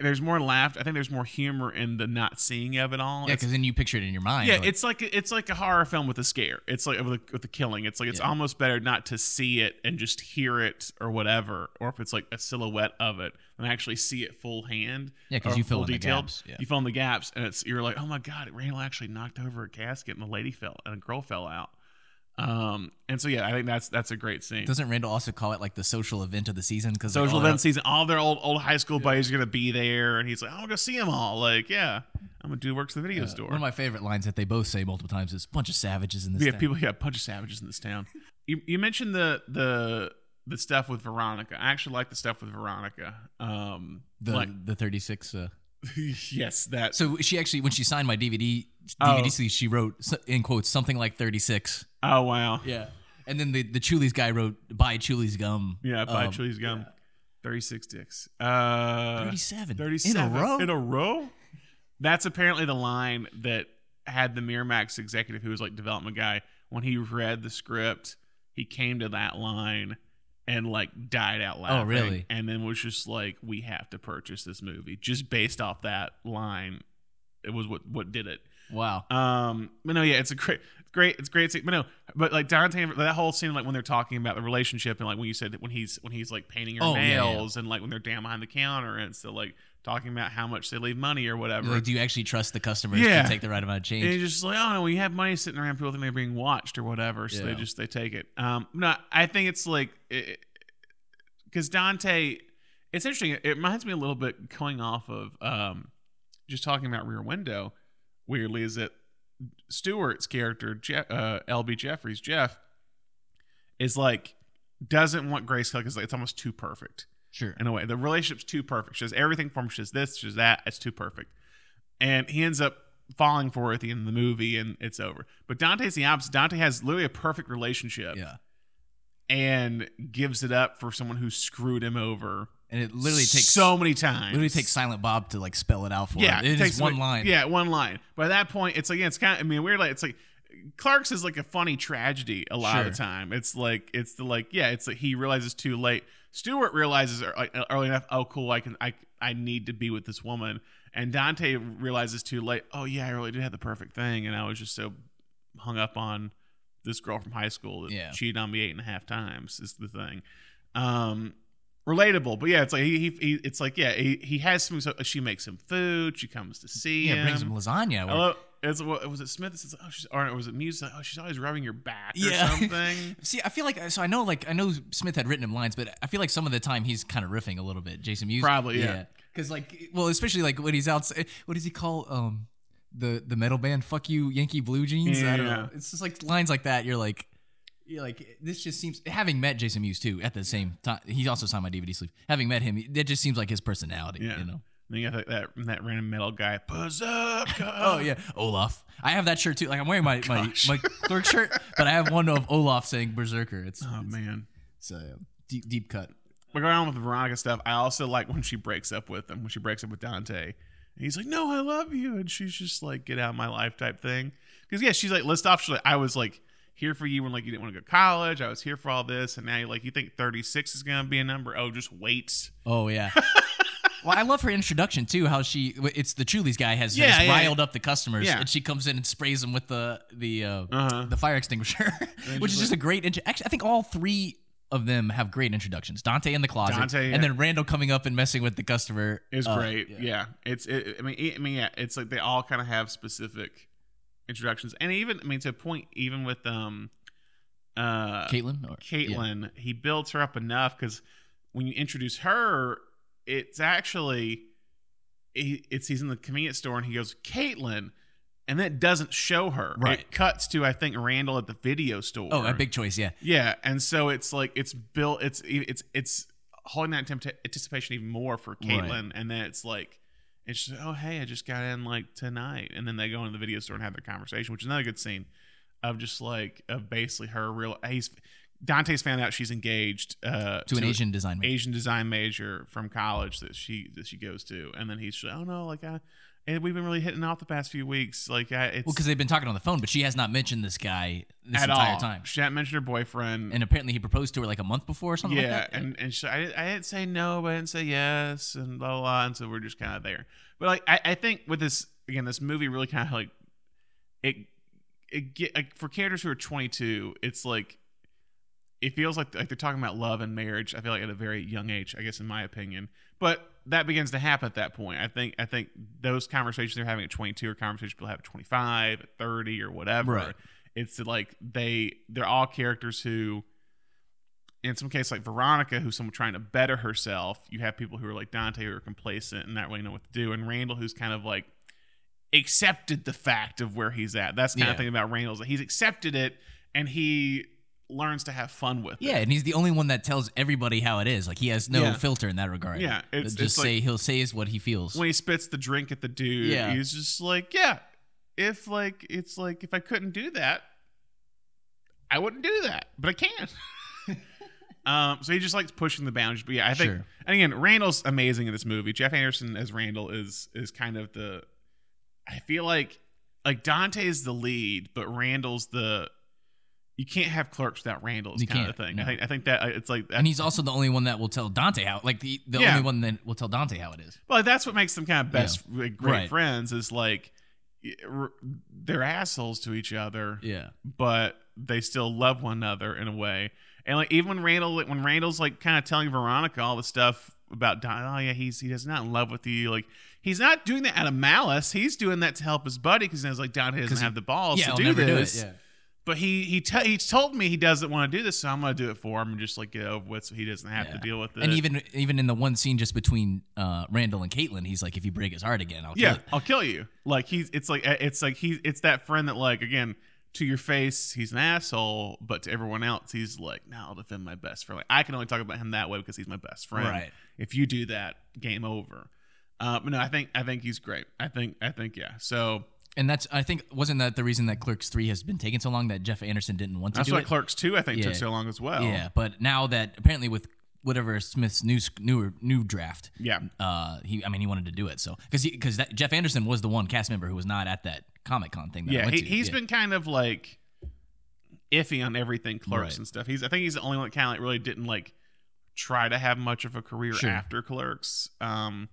there's more laugh. I think there's more humor in the not seeing of it all. Yeah, because then you picture it in your mind. yeah, like- it's like it's like a horror film with a scare. It's like with, a, with the killing. It's like it's Yeah. almost better not to see it and just hear it or whatever, or if it's like a silhouette of it, and actually see it full hand. Yeah, 'cause or you fill in the gaps, yeah. You fill in the gaps, and it's you're like, oh my god, Randall actually knocked over a casket, and the lady fell, and a girl fell out. Um, and so yeah, I think that's that's a great scene. Doesn't Randall also call it like the social event of the season? Because Social event season, all their old old high school buddies are gonna be there, and he's like, I'm gonna go see them all. Like, yeah, I'm gonna do works at the video store. One of my favorite lines that they both say multiple times is "bunch of savages in this." yeah, town." people, yeah, bunch of savages in this town. *laughs* You you mentioned the the the stuff with Veronica. I actually like the stuff with Veronica. Um, the like, the thirty six. Uh, *laughs* yes, that. so she actually, when she signed my DVD Oh. DVD sleeve, she wrote in quotes something like thirty six. Oh wow, Yeah, and then the the Chewlies guy wrote "Buy Chewlies gum." yeah, buy Um, Chili's gum. 36 dicks. Uh, 37 37 in a row. In a row. That's apparently the line that had the Miramax executive, who was like development guy, when he read the script, he came to that line and like died out laughing. Oh, really? And then was just like, "We have to purchase this movie just based off that line." It was what what did it. Wow. Um, but no, yeah, it's a great, great, it's great. Scene. But no, but like Dante, that whole scene, like when they're talking about the relationship, and like when you said that when he's when he's like painting her Oh, yeah, yeah. nails, and like when they're down behind the counter, and so like talking about how much they leave money or whatever. Like, do you actually trust the customers Yeah. to take the right amount of change? And it's just like, oh no, when you have money sitting around, people think they're being watched or whatever, so they just they take it. Um, no, I think it's like because Dante, it's interesting. It reminds me a little bit going off of um, just talking about Rear Window. Weirdly, is that Stewart's character, Je- uh, LB Jeffries, Jeff, is like doesn't want Grace Kelly because it's almost too perfect Sure. in a way. The relationship's too perfect. She does everything for him. She does this, she does that. It's too perfect. And he ends up falling for her at the end of the movie and it's over. But Dante's the opposite. Dante has literally a perfect relationship Yeah. and gives it up for someone who screwed him over And it literally takes so many times. literally takes Silent Bob to like spell it out for yeah, him. It takes is one like- line. Yeah, one line. By that point, it's like yeah, it's kind of. I mean, weird. Like it's like Clerks is like a funny tragedy a lot of the time. It's like it's the like yeah, it's like he realizes too late. Stewart realizes uh, early enough. Oh, cool. I can I I need to be with this woman. And Dante realizes too late. Oh yeah, I really did have the perfect thing, and I was just so hung up on this girl from high school that Yeah. cheated on me eight and a half times. Is the thing. Um, relatable, but yeah, it's like he, he, he it's like yeah, he, he has some. So she makes him food. She comes to see Yeah, him. brings him lasagna. Love- it's was it Smith? says, oh, she's or was it Mewes? Oh, she's always rubbing your back or Yeah. *laughs* something. See, I feel like so I know like I know Smith had written him lines, but I feel like some of the time he's kind of riffing a little bit. Jason Mewes, Probably, yeah. Because like, well, especially like when he's outside. What does he call um the the metal band? Fuck you, Yankee Blue Jeans. I don't Yeah. know. It's just like lines like that. You're like. Like this just seems having met Jason Mewes too at the same time he also signed my DVD sleeve having met him that just seems like his personality Yeah. you know Then you got that, that that random metal guy. Berserker. *laughs* oh yeah Olaf I have that shirt too like I'm wearing my my, oh, Gosh. *laughs* my clerk shirt but I have one of Olaf saying Berserker it's Oh it's, man. it's a deep deep cut But going on with the Veronica stuff, I also like when she breaks up with him. When she breaks up with Dante, and he's like, "No, I love you," and she's just like, "Get out of my life" type thing. Because yeah, she's like, list off. She's like, I was like here for you when like you didn't want to go to college. I was here for all this, and now you like you think 36 is gonna be a number. Oh, just wait. Oh yeah. *laughs* well, I love her introduction too. How she it's the Chewlies guy has, Yeah, has yeah, riled up the customers, Yeah. and she comes in and sprays them with the the uh, Uh-huh. the fire extinguisher, *laughs* which is just a great. Intro- Actually, I think all three of them have great introductions. Dante in the closet, Dante, yeah. and then Randall coming up and messing with the customer is Uh, great. Yeah. it's. It, I mean, it, I mean, yeah, it's like they all kind of have specific introductions, and even I mean, to a point, even with um, uh, Caitlin. Or, yeah. Caitlin, he builds her up enough because when you introduce her, it's actually it's he's in the convenience store and he goes Caitlin, and that doesn't show her. Right. It cuts to I think Randall at the video store. Oh, a big choice. Yeah. Yeah, and so it's like it's built. It's it's it's holding that anticipation even more for Caitlin, and then it's like it's just oh hey I just got in like tonight, and then they go into the video store and have their conversation, which is another good scene of just like of basically her real. He's Dante's found out she's engaged uh, To an Asian design major. Asian design major from college that she that she goes to, and then he's just, oh no like I. And we've been really hitting off the past few weeks. Like, I, it's Well, because they've been talking on the phone, but she has not mentioned this guy this at entire all. time. She hadn't mentioned her boyfriend. And apparently, he proposed to her like a month before or something yeah, like that. and and she, I, I didn't say no, but I didn't say yes, and blah blah. blah and so we're just kind of there. But like, I, I think with this again, this movie really kind of like it. It get like for characters who are 22, it's like it feels like like they're talking about love and marriage. I feel like at a very young age, I guess, in my opinion. But that begins to happen at that point. I think I think those conversations they're having at 22 or conversations people have at 25, at 30, or whatever. Right. It's like they they're all characters who in some cases like Veronica, who's someone trying to better herself, you have people who are like Dante who are complacent and not really know what to do, and Randall who's kind of like accepted the fact of where he's at. That's kind Yeah. of thing about Randall that he's accepted it and he learns to have fun with Yeah, it. and he's the only one that tells everybody how it is. Like he has no Yeah. filter in that regard. Yeah, it's- just it's say he'll say is what he feels. When he spits the drink at the dude, Yeah. he's just like, yeah, if like it's like if I couldn't do that, I wouldn't do that, but I can. *laughs* Um, so he just likes pushing the boundaries. But yeah, I think Sure. and again, Randall's amazing in this movie. Jeff Anderson as Randall is is kind of the I feel like like Dante's the lead, but Randall's the you can't have clerks without Randall is You kind of thing. no. I think I think that uh, it's like And he's also the only one that will tell Dante how, like the, the Yeah. only one that will tell Dante how it is. Well, that's what makes them kind of best, like, great Right. friends. Is like they're assholes to each other, Yeah. but they still love one another in a way. And like even when Randall, when Randall's like kind of telling Veronica all the stuff about Don, oh yeah, he's he's not in love with you. Like he's not doing that out of malice. He's doing that to help his buddy because he's like Dante doesn't he- have the balls yeah, to do this. do it. Yeah. But he he he's told me he doesn't want to do this, so I'm gonna do it for him and just like get over with, so he doesn't have to deal with it. And even even in the one scene just between uh, Randall and Caitlin, he's like, if you break his heart again, I'll yeah, kill. I'll kill you. Like he's it's like it's like he's it's that friend that like again to your face he's an asshole, but to everyone else he's like, no, I'll defend my best friend. Like I can only talk about him that way because he's my best friend. Right. If you do that, game over. Uh, but no, I think I think he's great. I think I think yeah. So And that's I think wasn't that the reason that Clerks three has been taking so long that Jeff Anderson didn't want to that's why it. Clerks two I think Yeah. took so long as well. Yeah, but now that apparently with whatever Smith's new newer new draft, Yeah. uh, he I mean he wanted to do it so because because Jeff Anderson was the one cast member who was not at that Comic Con thing. That I Yeah, he, he's Yeah. been kind of like iffy on everything clerks Right. and stuff. He's I think he's the only one that kind of like really didn't like try to have much of a career Sure. after clerks. Um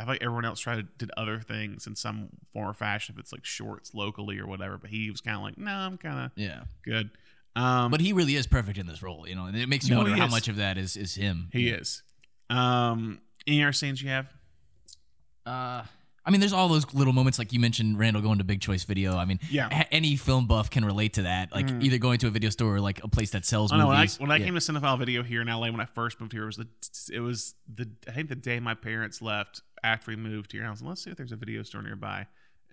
I feel like everyone else tried to did other things in some form or fashion, if it's like shorts locally or whatever. But he was kind of like, no, I'm kind of yeah. good. Um, But he really is perfect in this role, you know, and it makes you No, wonder how is. much of that is is him. he is. Um, any other scenes you have? Uh, I mean, there's all those little moments like you mentioned, Randall going to Big Choice Video. I mean, Yeah. any film buff can relate to that. Like either going to a video store or like a place that sells I know when I, movies. when I Yeah. came to Cinefile Video here in LA when I first moved here it was the it was the I think the day my parents left after we moved to your house, like, let's see if there's a video store nearby,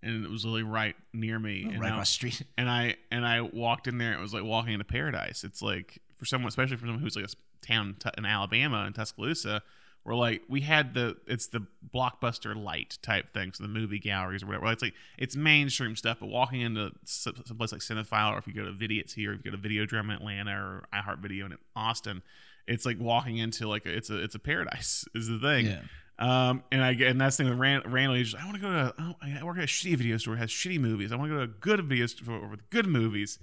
and it was really right near me. Oh, and Oh, right I- across the street. *laughs* and I and I walked in there. It was like walking into paradise. It's like for someone, especially for someone who's like a town t- in Alabama in Tuscaloosa, where like we had the it's the blockbuster light type thing, so the movie galleries or whatever. It's like it's mainstream stuff, but walking into some place like Cinefile, or if you go to Vidiots here, if you go to Videodrome in Atlanta or iHeartVideo in Austin, it's like walking into like a, it's a it's a paradise *laughs* is the thing. Yeah. Um, and I get, and that's the thing with Rand, Randall. He's just, I want to go to, oh, I work at a shitty video store that has shitty movies. I want to go to a good video store with good movies.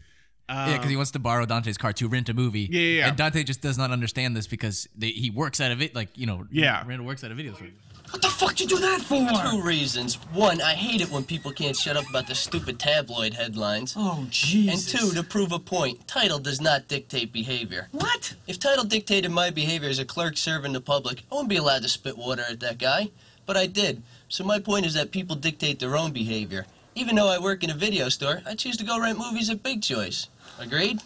Um, Yeah, because he wants to borrow Dante's car to rent a movie. Yeah, yeah. And Dante just does not understand this because they, he works at a vid, like you know. Yeah. Randall works at a video store. What the fuck you do that for? Two reasons. One, I hate it when people can't shut up about the stupid tabloid headlines. Oh, jeez. And two, to prove a point, title does not dictate behavior. What? If title dictated my behavior as a clerk serving the public, I wouldn't be allowed to spit water at that guy. But I did. So my point is that people dictate their own behavior. Even though I work in a video store, I choose to go rent movies at Big Choice. Agreed?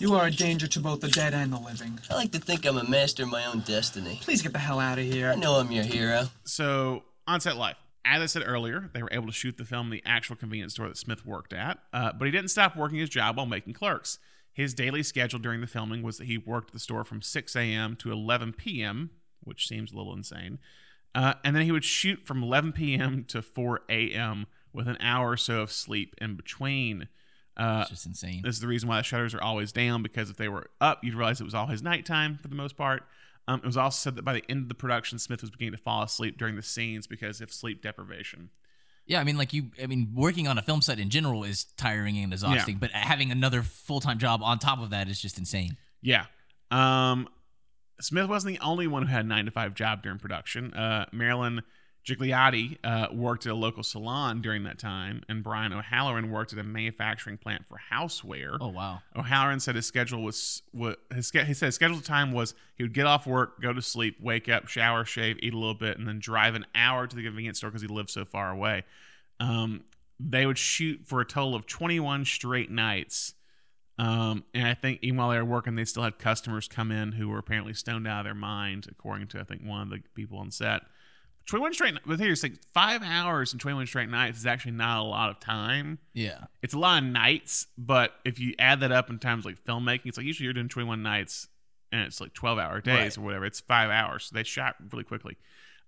You are a danger to both the dead and the living. I like to think I'm a master of my own destiny. Please get the hell out of here. I know I'm your hero. so on set life. As I said earlier, they were able to shoot the film in the actual convenience store that Smith worked at, uh, but he didn't stop working his job while making clerks. His daily schedule during the filming was that he worked at the store from 6 a.m. to 11 p.m., which seems a little insane. Uh, and then he would shoot from 11 p.m. to 4 a.m. with an hour or so of sleep in between. Uh, It's just insane. this is the reason why the shutters are always down because if they were up, you'd realize it was always nighttime for the most part. Um, it was also said that by the end of the production, Smith was beginning to fall asleep during the scenes because of sleep deprivation. Yeah, I mean, like you, I mean, working on a film set in general is tiring and exhausting, but having another full time job on top of that is just insane. Yeah. Um, Smith wasn't the only one who had a nine to five job during production. Uh, Marilyn Gigliotti uh, worked at a local salon during that time, and Brian O'Halloran worked at a manufacturing plant for houseware. Oh wow. O'Halloran said his schedule was what his he said his scheduled time was he would get off work, go to sleep, wake up, shower, shave, eat a little bit, and then drive an hour to the convenience store because he lived so far away. Um, they would shoot for a total of 21 straight nights. Um, and I think even while they were working, they still had customers come in who were apparently stoned out of their mind, according to I think one of the people on set. 21 straight, but here's like five hours and 21 straight nights is actually not a lot of time Yeah. it's a lot of nights, but if you add that up in times like filmmaking, it's like usually you're doing 21 nights and it's like 12 hour days Right. or whatever. It's five hours. So they shot really quickly.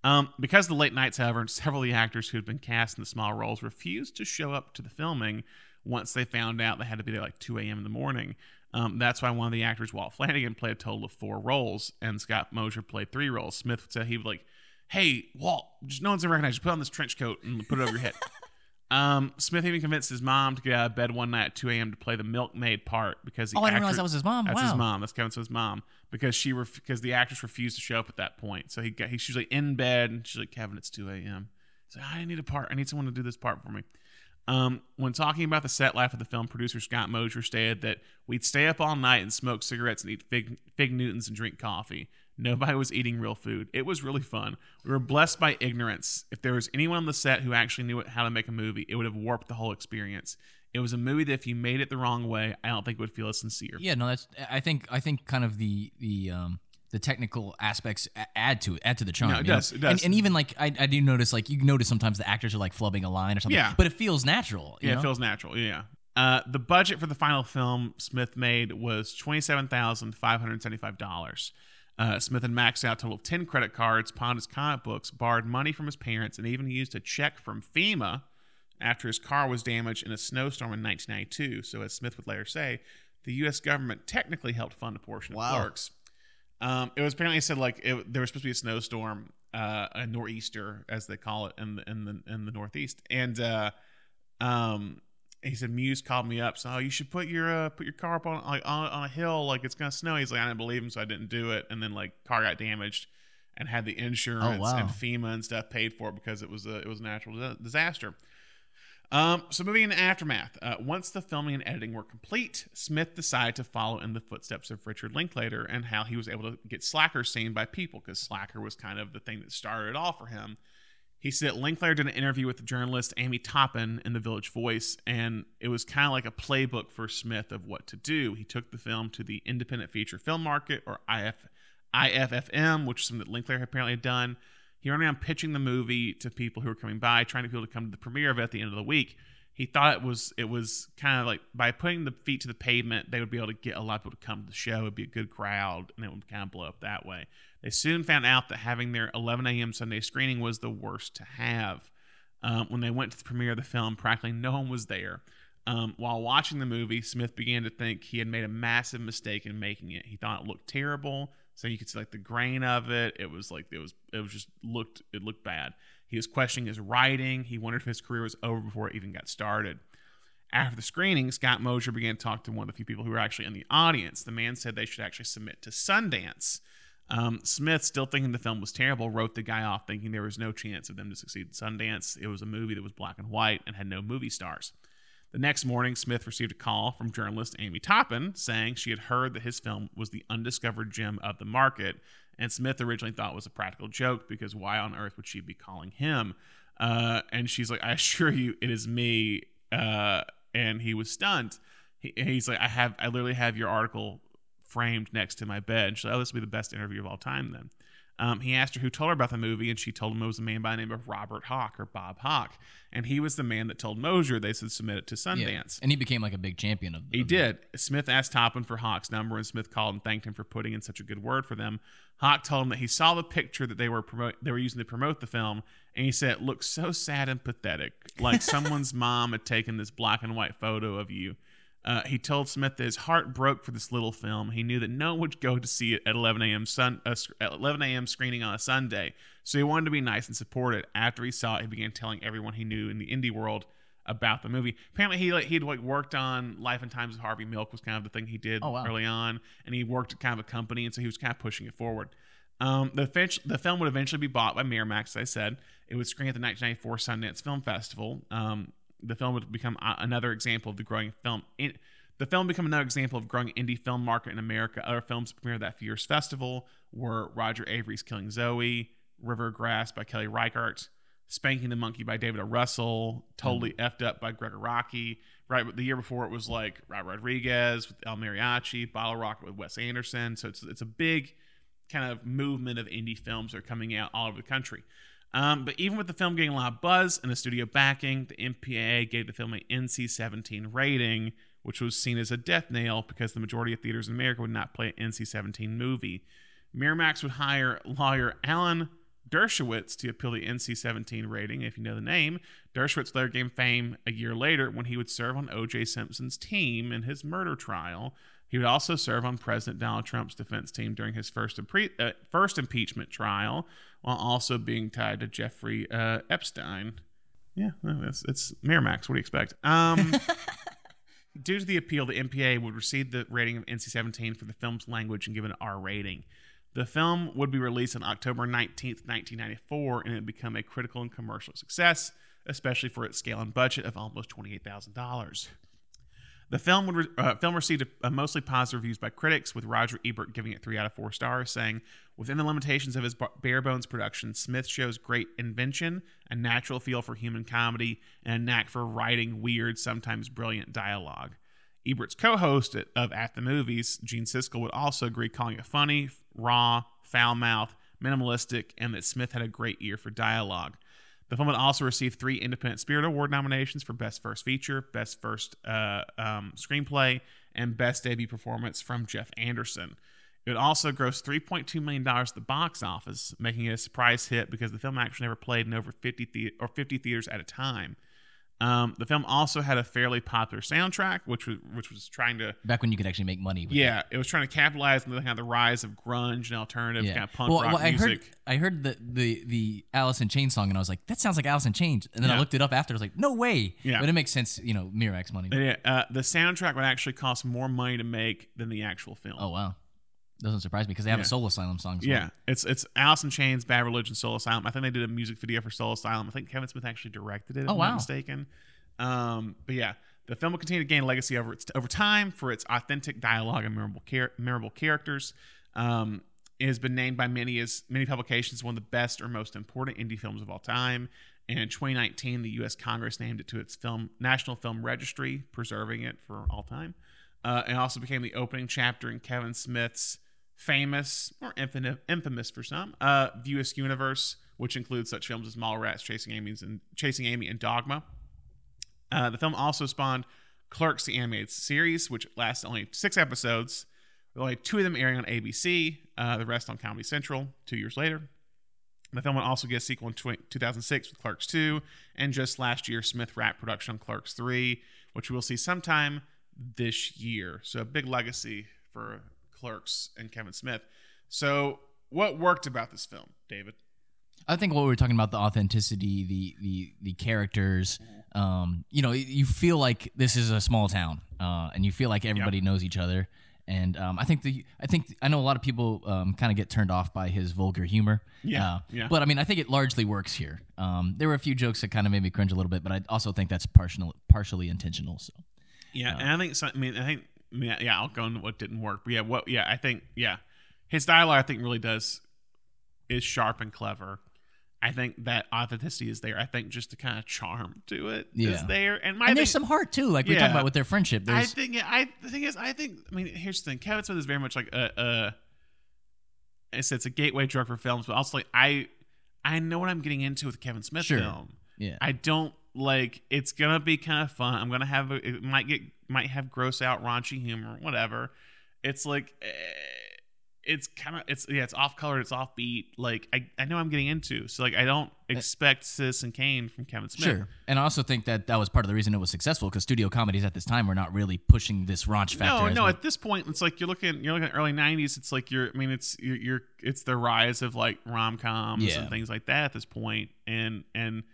Um, because of the late nights, however, *laughs* several of the actors who had been cast in the small roles refused to show up to the filming once they found out they had to be there like 2 a.m. in the morning. Um, that's why one of the actors, Walt Flanagan, played a total of four roles, and Scott Mosier played three roles. Smith said he would like, "Hey, Walt, just no one's gonna recognize you. Put on this trench coat and put it over your head." *laughs* Um, Smith even convinced his mom to get out of bed one night at 2 a.m. to play the milkmaid part because the Oh, I didn't realize that was his mom. That's his mom. That's Kevin Smith's mom because she ref- because the actress refused to show up at that point. So he got he, she was like in bed and she's like Kevin, it's 2 a.m. He's like I need a part. I need someone to do this part for me. Um, when talking about the set life of the film, producer Scott Mosier stated that we'd stay up all night and smoke cigarettes and eat fig, fig Newtons and drink coffee. Nobody was eating real food. It was really fun. We were blessed by ignorance. If there was anyone on the set who actually knew how to make a movie, it would have warped the whole experience. It was a movie that if you made it the wrong way, I don't think it would feel as sincere. Yeah, no, that's. I think. I think kind of the the um the technical aspects add to it, add to the charm. No, it does, it does. And, and even like I, I do notice like you notice sometimes the actors are like flubbing a line or something. Yeah. but it feels natural. Yeah, know? it feels natural. Yeah. Uh, the budget for the final film Smith made was twenty-seven thousand five hundred seventy-five dollars. Uh, Smith had maxed out a total of ten credit cards, pawned his comic books, borrowed money from his parents, and even used a check from FEMA after his car was damaged in a snowstorm in 1992. So, as Smith would later say, the U.S. government technically helped fund a portion Wow. of Clerks. Um, it was apparently said like it, there was supposed to be a snowstorm, uh, a nor'easter as they call it in the in the in the Northeast, and uh, um, he said Mewes called me up, so oh, you should put your uh, put your car up on like on, on a hill, like it's gonna snow. He's like, I didn't believe him, so I didn't do it, and then like car got damaged, and had the insurance Oh, wow. and FEMA and stuff paid for it because it was a it was a natural disaster. Um, so moving into aftermath, uh, once the filming and editing were complete, Smith decided to follow in the footsteps of Richard Linklater and how he was able to get Slacker seen by people because Slacker was kind of the thing that started it all for him. He said Linklater did an interview with the journalist Amy Taubin in the Village Voice, and it was kind of like a playbook for Smith of what to do. He took the film to the independent feature film market, or IF, IFFM, which is something that Linklater apparently had done. He went around pitching the movie to people who were coming by, trying to get people to come to the premiere of it at the end of the week. He thought it was it was kind of like by putting the feet to the pavement, they would be able to get a lot of people to come to the show. It'd be a good crowd, and it would kind of blow up that way. They soon found out that having their 11 a.m. Sunday screening was the worst to have. Um, when they went to the premiere of the film, practically no one was there. Um, while watching the movie, Smith began to think he had made a massive mistake in making it. He thought it looked terrible, so you could see like the grain of it. It was like it was it was just looked it looked bad. He was questioning his writing. He wondered if his career was over before it even got started. After the screening, Scott Mosier began to talk to one of the few people who were actually in the audience. The man said they should actually submit to Sundance. Um, Smith, still thinking the film was terrible, wrote the guy off, thinking there was no chance of them to succeed at Sundance. It was a movie that was black and white and had no movie stars. The next morning, Smith received a call from journalist Amy Taubin saying she had heard that his film was the undiscovered gem of the market, and Smith originally thought was a practical joke because why on earth would she be calling him? Uh, and she's like, I assure you, it is me. Uh, and he was stunned. He, he's like, I have, I literally have your article framed next to my bed. She's like, oh, this will be the best interview of all time then. Um, he asked her who told her about the movie, and she told him it was a man by the name of Robert Hawk or Bob Hawk. And he was the man that told Mosier they should submit it to Yeah. Sundance. and he became like a big champion of. He of- did. Smith asked Taubin for Hawk's number, and Smith called and thanked him for putting in such a good word for them. Hawk told him that he saw the picture that they were promote they were using to promote the film, and he said it looked so sad and pathetic, like *laughs* someone's mom had taken this black and white photo of you. Uh, he told Smith that his heart broke for this little film. He knew that no one would go to see it at 11 a.m. Sun, uh, at 11 a.m. screening on a Sunday, so he wanted to be nice and support it. After he saw it, he began telling everyone he knew in the indie world about the movie. Apparently, he like he'd like worked on Life and Times of Harvey Milk was kind of the thing he did Oh, wow. early on, and he worked at kind of a company, and so he was kind of pushing it forward. Um, the, the film would eventually be bought by Miramax, as I said. It would screen at the 1994 Sundance Film Festival. Um, the film would become uh, another example of the growing film. In- the film become another example of growing indie film market in America. Other films premiered that year's festival were Roger Avary's Killing Zoe, River Grass by Kelly Reichardt, Spanking the Monkey by David O. Russell, Totally mm-hmm. Effed Up by Gregg Araki. Right, the year before it was like Rob Rodriguez with El Mariachi, Bottle Rocket with Wes Anderson. So it's it's a big kind of movement of indie films that are coming out all over the country. Um, but even with the film getting a lot of buzz and the studio backing, the MPAA gave the film an NC-17 rating, which was seen as a death nail because the majority of theaters in America would not play an NC-17 movie. Miramax would hire lawyer Alan Dershowitz to appeal the NC-17 rating. If you know the name, Dershowitz later gained fame a year later when he would serve on O.J. Simpson's team in his murder trial. He would also serve on President Donald Trump's defense team during his first impre- uh, first impeachment trial, while also being tied to Jeffrey uh, Epstein. Yeah, it's it's Miramax. What do you expect? Um, *laughs* due to the appeal, the MPA would receive the rating of NC-17 for the film's language and give it an R rating. The film would be released on October 19th, 1994, and it would become a critical and commercial success, especially for its scale and budget of almost $28,000. The film would re- uh, film received a, a mostly positive reviews by critics, with Roger Ebert giving it three out of four stars, saying, "Within the limitations of his ba- bare bones production, Smith shows great invention, a natural feel for human comedy, and a knack for writing weird, sometimes brilliant dialogue." Ebert's co-host of At the Movies, Gene Siskel, would also agree, calling it funny, raw, foul-mouthed, minimalistic, and that Smith had a great ear for dialogue. The film also receive three Independent Spirit Award nominations for Best First Feature, Best First uh, um, Screenplay, and Best Debut Performance from Jeff Anderson. It also grossed $3.2 million at the box office, making it a surprise hit because the film actually never played in over 50 the- or 50 theaters at a time. Um, the film also had a fairly popular soundtrack, which was which was trying to Back when you could actually make money. With yeah, it was trying to capitalize on the kind of the rise of grunge and alternative Yeah. kind of punk well, rock well, I music. heard I heard the, the the Alice in Chains song and I was like, that sounds like Alice in Chains. And then I looked it up after. I was like, no way. Yeah. But it makes sense, you know, Miramax money. Yeah, uh, the soundtrack would actually cost more money to make than the actual film. Oh wow, doesn't surprise me because they have Yeah. a Soul Asylum song. Yeah, well. it's it's Alice in Chains, Bad Religion, Soul Asylum. I think they did a music video for Soul Asylum. I think Kevin Smith actually directed it. If Oh, I'm wow. not mistaken. Um, but yeah, the film will continue to gain legacy over its over time for its authentic dialogue and memorable char- memorable characters. Um, it has been named by many as many publications one of the best or most important indie films of all time. And in 2019, the U.S. Congress named it to its film National Film Registry, preserving it for all time. Uh, it also became the opening chapter in Kevin Smith's famous or infamous, for some uh, View Askew universe, which includes such films as Mallrats, Chasing Amy's and Chasing Amy, and Dogma. Uh, the film also spawned Clerks, the animated series, which lasted only six episodes, with only two of them airing on ABC, uh, the rest on Comedy Central two years later. The film would also get a sequel in tw- 2006 with Clerks 2, and just last year, Smith wrapped production on Clerks 3, which we will see sometime this year. So, a big legacy for Clerks and Kevin Smith. So, what worked about this film, David? I think what we were talking about the authenticity, the the the characters. Um, you know, you feel like this is a small town, uh, and you feel like everybody knows each other. And um, I think the I think I know a lot of people um, kind of get turned off by his vulgar humor. Yeah, Uh, yeah. But I mean, I think it largely works here. Um, there were a few jokes that kind of made me cringe a little bit, but I also think that's partial, partially intentional. So Yeah, and I think so, I mean I think Mean, yeah I'll go into what didn't work, but yeah, what yeah I think yeah his dialogue I think really does is sharp and clever. I think that authenticity is there. I think just the kind of charm to it is Yeah. there, and my and there's some heart too, like we Yeah. talked about with their friendship. I think yeah, I the thing is I think I mean here's the thing Kevin Smith is very much like a, a it's it's a gateway drug for films, but also like I I know what I'm getting into with Kevin Smith Sure. film. yeah. I don't like it's gonna be kind of fun. I'm gonna have a, it might get might have gross out raunchy humor, whatever. It's like eh, it's kind of it's yeah it's off color, it's offbeat. Like I I know I'm getting into, so like I don't expect Citizen Kane from Kevin Smith. Sure, and I also think that that was part of the reason it was successful because studio comedies at this time were not really pushing this raunch factor. No, no. much. At this point, it's like you're looking. You're looking at early '90s. It's like you're. I mean, it's you're. you're it's the rise of like rom coms Yeah. and things like that at this point, and and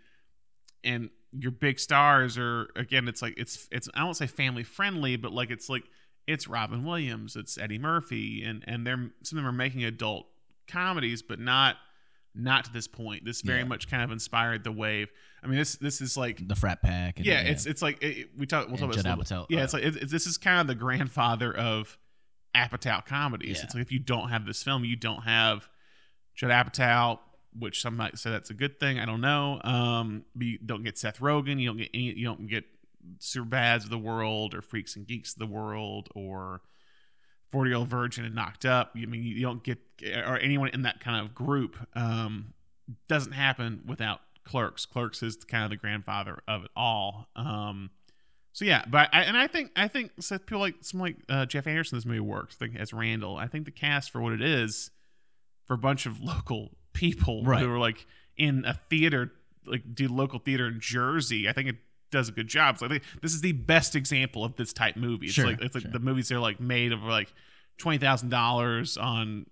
and your big stars are again. It's like it's it's. I won't say family friendly, but like it's like it's Robin Williams, it's Eddie Murphy, and and they're some of them are making adult comedies, but not not to this point. This very Yeah. much kind of inspired the wave. I mean, this this is like the frat pack. And, yeah, it's it's like it, we talk. We'll And talk about this Apatow. Yeah, uh, it's like it- this is kind of the grandfather of Apatow comedies. Yeah. It's like if you don't have this film, you don't have Judd Apatow, which some might say that's a good thing. I don't know. Um, you don't get Seth Rogen. You don't get any. You don't get Super Bads of the world or Freaks and Geeks of the world or Forty Year Old Virgin and Knocked Up. I mean, you don't get or anyone in that kind of group. Um, doesn't happen without Clerks. Clerks is kind of the grandfather of it all. Um, so yeah, but I, and I think I think so people like some like uh, Jeff Anderson this movie works. I think as Randall, I think the cast for what it is for a bunch of *laughs* local people Right. who are like in a theater, like do local theater in Jersey. I think it does a good job. It's like this is the best example of this type movie. It's Sure, like it's like sure. the movies they're like made of like twenty thousand dollars on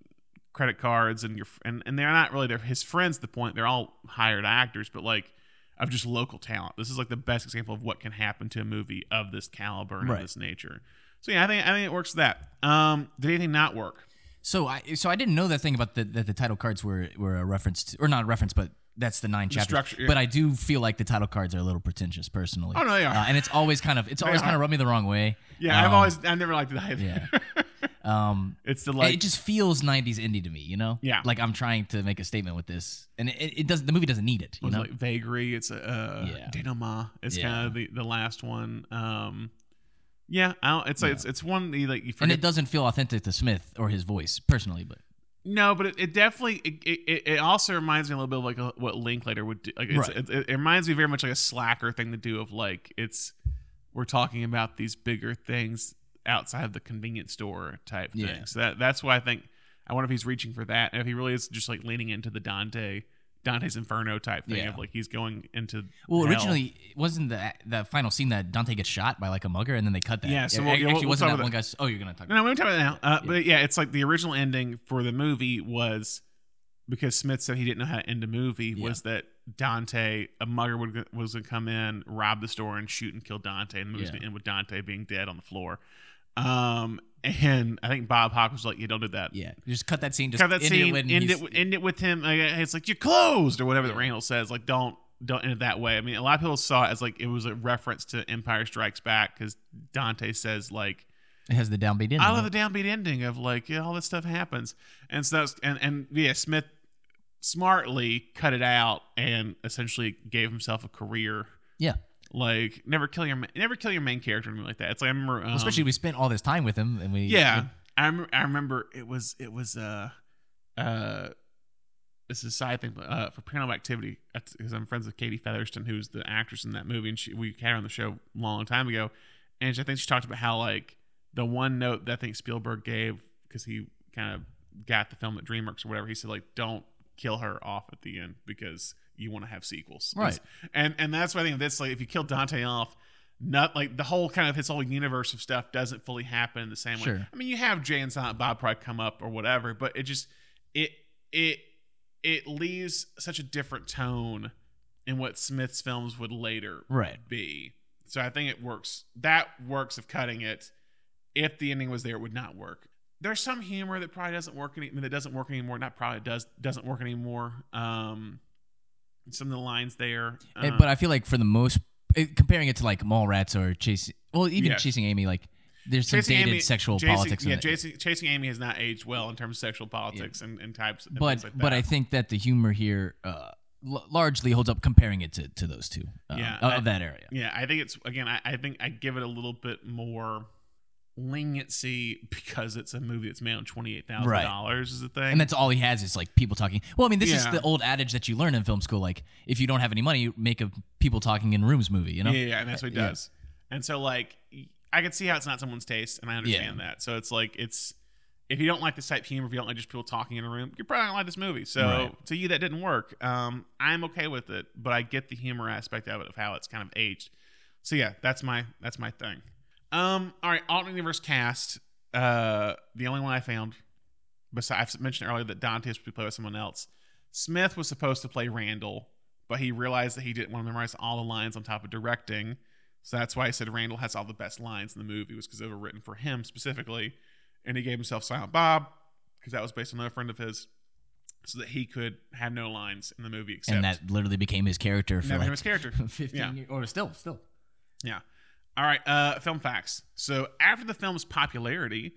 credit cards and your and, and they're not really they're his friends the point they're all hired actors but like of just local talent this is like the best example of what can happen to a movie of this caliber and Right. of this nature so yeah i think i think it works that um did anything not work So I so I didn't know that thing about the that the title cards were were a reference to, or not a reference, but that's the nine chapters. structure, yeah. But I do feel like the title cards are a little pretentious, personally. Oh, no, they are. Uh, and it's always kind of it's always kind of rubbed me the wrong way. yeah i've Um, always i've never liked it either yeah. *laughs* Um, it's the like it just feels '90s indie to me, you know. Yeah. Like I'm trying to make a statement with this, and it, it doesn't. The movie doesn't need it, you know. like vagary it's a uh Yeah. denouement is Yeah. kind of the, the last one um yeah I don't, it's like it's, it's one that you, like you and it doesn't feel authentic to Smith or his voice, personally. But No, but it, it definitely it, it, it also reminds me a little bit of like a, what Linklater would do. Like it's, Right. it, it, reminds me very much like a slacker thing to do of like it's we're talking about these bigger things outside of the convenience store type thing. Yeah. So that that's why I think I wonder if he's reaching for that and if he really is just like leaning into the Dante Dante's Inferno type thing Yeah. of like he's going into well, hell. originally it wasn't the the final scene that Dante gets shot by like a mugger, and then they cut that. Yeah, so It we'll- yeah, actually we'll- we'll wasn't talk that about one guy's. Oh, you're gonna talk. No, no, we're talking about it now. Uh, But yeah, it's like the original ending for the movie was because Smith said he didn't know how to end a movie. Was that Dante, a mugger, would, was going to come in, rob the store, and shoot and kill Dante, and the movie's Yeah. going to end with Dante being dead on the floor. Um, and I think Bob Hawk was like, "You don't do that. Yeah, just cut that scene. Just Cut that end scene. It end it. End it with him. Like, it's like you're closed or whatever that Randall says. Like, don't don't end it that way. I mean, a lot of people saw it as like it was a reference to Empire Strikes Back because Dante says like. It has the downbeat ending. I love the downbeat ending of like yeah, all this stuff happens, and so that's, and and yeah, Smith smartly cut it out and essentially gave himself a career. Yeah, Like never kill your never kill your main character and like that. It's like I remember, um, Well, especially we spent all this time with him, and we yeah. I rem- I remember it was it was uh uh this is a side thing but, uh for paranormal activity because I'm friends with Katie Featherston who's the actress in that movie and she we had her on the show a long time ago and I think she talked about how like the one note that I think Spielberg gave because he kind of got the film at DreamWorks or whatever he said like don't kill her off at the end because you want to have sequels Right. and and that's why I think this like if you kill Dante off not like the whole kind of his whole universe of stuff doesn't fully happen in the same way. I mean, you have Jay and Silent Bob probably come up or whatever, but it just it it it leaves such a different tone in what Smith's films would later Right. be. So I think it works. That works of cutting it. If the ending was there, it would not work. There's some humor that probably doesn't work any I mean, that doesn't work anymore. Not probably does doesn't work anymore. Um, some of the lines there, um, but I feel like for the most, comparing it to like Mallrats or chasing, well, even Yeah. chasing Amy, like there's some Chasing dated Amy- sexual Chasing- politics. in Yeah, it. chasing, chasing Amy has not aged well in terms of sexual politics and, and types. And but like but. I think that the humor here uh, l- largely holds up comparing it to, to those two. um, Yeah, of, I- that area. yeah, I think it's again. I, I think I give it a little bit more leniency because it's a movie that's made on twenty eight thousand dollars. Is the thing, And that's all he has is like people talking. Well, I mean, this is the old adage that you learn in film school. Like, if you don't have any money, make a people talking in rooms movie. You know? yeah, yeah, and that's what he Yeah. does. And so like I can see how it's not someone's taste, and I understand that. So it's like it's if you don't like this type of humor, if you don't like just people talking in a room, you're probably not like this movie. So Right. to you, that didn't work. Um, I'm okay with it, but I get the humor aspect of it of how it's kind of aged. So yeah, that's my that's my thing. Um, all right, alternate universe cast. Uh, the only one I found, besides I've mentioned earlier that Dante was supposed to play with someone else. Smith was supposed to play Randall, but he realized that he didn't want to memorize all the lines on top of directing. So that's why I said Randall has all the best lines in the movie, was because they were written for him specifically. And he gave himself Silent Bob, because that was based on another friend of his, so that he could have no lines in the movie except and that literally became his character for like his character. *laughs* 15 Yeah. years, or still, still. Yeah. All right. Uh, film facts. So after the film's popularity,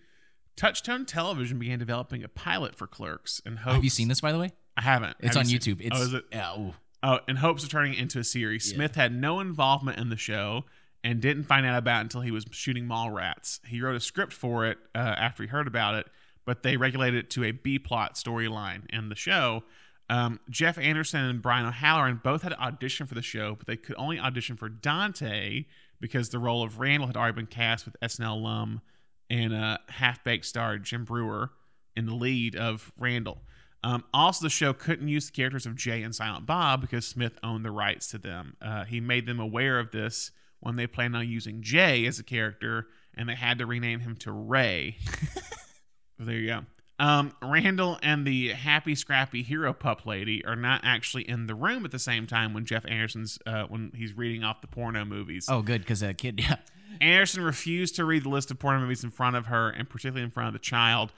Touchstone Television began developing a pilot for Clerks in hopes. Have you seen this, by the way? I haven't. It's Have on you YouTube. It's oh, is it? Yeah. ooh. Oh, in hopes of turning it into a series. Yeah. Smith had no involvement in the show and didn't find out about it until he was shooting Mallrats. He wrote a script for it uh, after he heard about it, but they regulated it to a B plot storyline in the show. Um, Jeff Anderson and Brian O'Halloran both had auditioned for the show, but they could only audition for Dante because the role of Randall had already been cast with SNL alum and uh, half baked star Jim Breuer in the lead of Randall. Um, also, the show couldn't use the characters of Jay and Silent Bob because Smith owned the rights to them. Uh, he made them aware of this when they planned on using Jay as a character, and they had to rename him to Ray. *laughs* there you go. Um, Randall and the happy, scrappy hero pup lady are not actually in the room at the same time when Jeff Anderson's uh, when he's reading off the porno movies. Oh, good, because that kid, *laughs* yeah. Anderson refused to read the list of porno movies in front of her, and particularly in front of the child.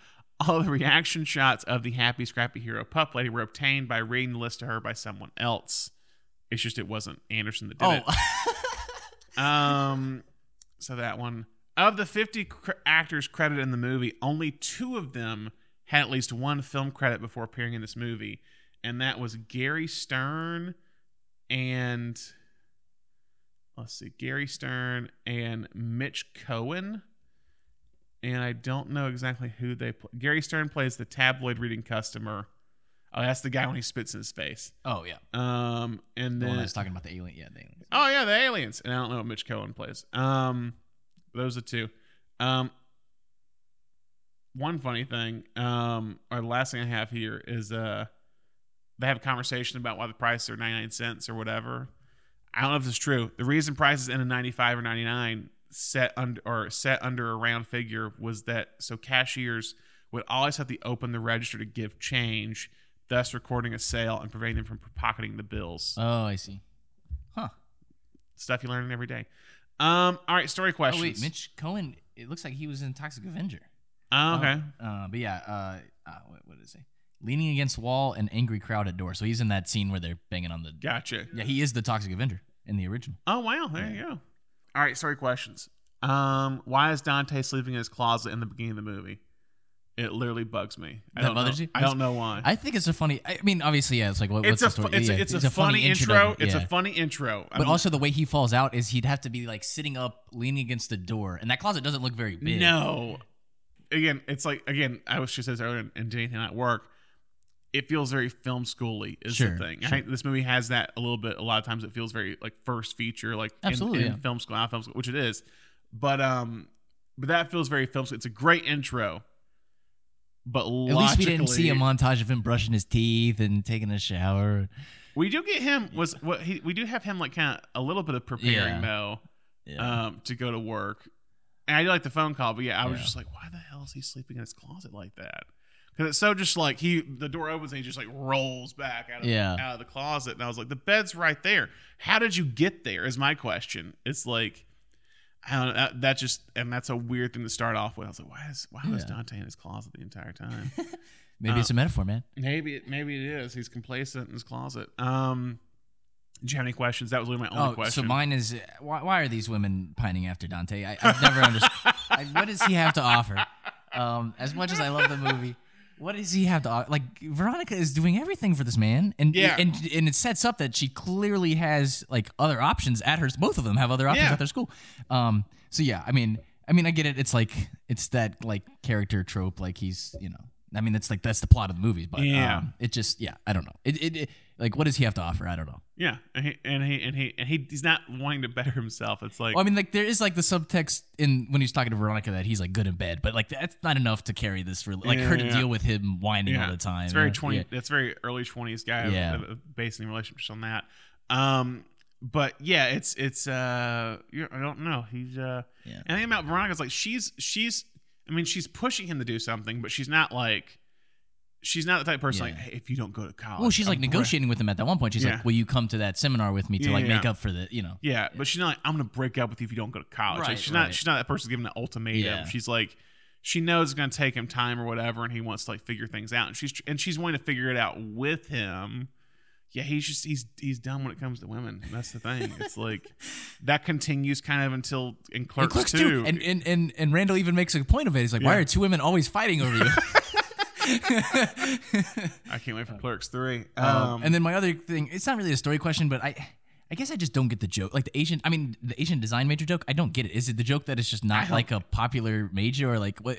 All the reaction shots of the happy, scrappy hero pup lady were obtained by reading the list to her by someone else. It's just it wasn't Anderson that did Oh, it. *laughs* Um, so that one of the 50 cr- actors credited in the movie, only two of them had at least one film credit before appearing in this movie, and that was Gary Stern and let's see, Gary Stern and Mitch Cohen. And I don't know exactly who they play. Gary Stern plays the tabloid reading customer. Oh, that's the guy when he spits in his face. oh yeah. Um, and The then I was talking about the alien. Yeah, the aliens. Oh yeah, the aliens. And I don't know what Mitch Cohen plays. Um, those are two. Um, one funny thing, um, or the last thing I have here is uh, they have a conversation about why the prices are ninety nine cents or whatever. I don't know if this is true. The reason prices end at ninety five or ninety nine set under or set under a round figure was that so cashiers would always have to open the register to give change, thus recording a sale and preventing them from pocketing the bills Oh, I see. Huh. Stuff you learn every day. Um, all right, story questions. Oh wait, Mitch Cohen. It looks like he was in Toxic Avenger. Oh, okay. Uh, but yeah, uh, uh what, what did it say? Leaning against wall and angry crowd at door. So he's in that scene where they're banging on the. Gotcha. Yeah, he is the Toxic Avenger in the original. Oh wow, there you go. All right, sorry questions. Um, why is Dante sleeping in his closet in the beginning of the movie? It literally bugs me. I That don't know. bothers you? I don't know why. I think it's a funny. I mean, obviously, yeah. It's like what, it's what's a the story? it's, yeah, a, it's, a, funny, intro. introduction, It's yeah. a funny intro. I But mean, also the way he falls out is he'd have to be like sitting up, leaning against the door, and that closet doesn't look very big. no. Again, it's like again. I was just says earlier, and did anything not work? It feels very film schooly. Is Sure, the thing. I sure. think this movie has that a little bit. A lot of times, it feels very like first feature, like Absolutely, in, yeah. film school, out film school, which it is. But um, but that feels very film school. It's a great intro. But At least we didn't see a montage of him brushing his teeth and taking a shower. We do get him was what he we do have him like kind of a little bit of preparing Yeah. though, Yeah. um, to go to work. And I do like the phone call, but yeah, I was Yeah. just like, why the hell is he sleeping in his closet like that? Because it's so just like he the door opens and he just like rolls back out of Yeah. out of the closet, and I was like, the bed's right there. How did you get there? Is my question. It's like. I don't know, that, just and that's a weird thing to start off with. I was like, why is why was Dante in his closet the entire time? *laughs* Maybe Uh, it's a metaphor, man. Maybe it maybe it is. He's complacent in his closet. Um, do you have any questions? That was really my only Oh, question. so mine is why, why are these women pining after Dante? I, I've never understood. *laughs* What does he have to offer? Um, as much as I love the movie, what does he have to offer? Like Veronica is doing everything for this man, and Yeah. and and it sets up that she clearly has like other options at her. Both of them have other options Yeah. at their school. Um, so yeah, I mean, I mean, I get it. It's like it's that like character trope. Like he's you know. I mean, it's like that's the plot of the movies, but Yeah. um, it just yeah, I don't know. It, it, it like what does he have to offer? I don't know. yeah, and he and he and he and he, he's not wanting to better himself. It's like Well, I mean, like there is like the subtext in when he's talking to Veronica that he's like good in bed, but like that's not enough to carry this for like her to Yeah. deal with him whining yeah, all the time. It's very twenty. Yeah. That's very early twenties guy. Yeah. basing relationships on that. Um, but yeah, it's it's uh, I don't know. He's uh, Yeah. and the thing about Veronica's like she's she's. I mean, she's pushing him to do something, but she's not like. She's not the type of person Yeah. like, hey, if you don't go to college. Well, she's like I'm negotiating with him at that one point. She's Yeah. like, "Will you come to that seminar with me to Yeah, like yeah. make up for the you know?" Yeah, but she's not like I'm gonna break up with you if you don't go to college. like Right, she's not right. she's not that person giving an ultimatum. Yeah. She's like she knows it's gonna take him time or whatever, and he wants to like figure things out. And she's and she's wanting to figure it out with him. Yeah, he's just he's he's dumb when it comes to women. That's the thing. It's like *laughs* that continues kind of until in Clerks, Clerks too. too. And, and and and Randall even makes a point of it. He's like, "Why Yeah. are two women always fighting over you?" *laughs* I can't wait for Clerks three. Um, Um, and then my other thing, it's not really a story question, but I, I guess I just don't get the joke. Like the Asian, I mean, the Asian design major joke. I don't get it. Is it the joke that it's just not like a popular major or like what?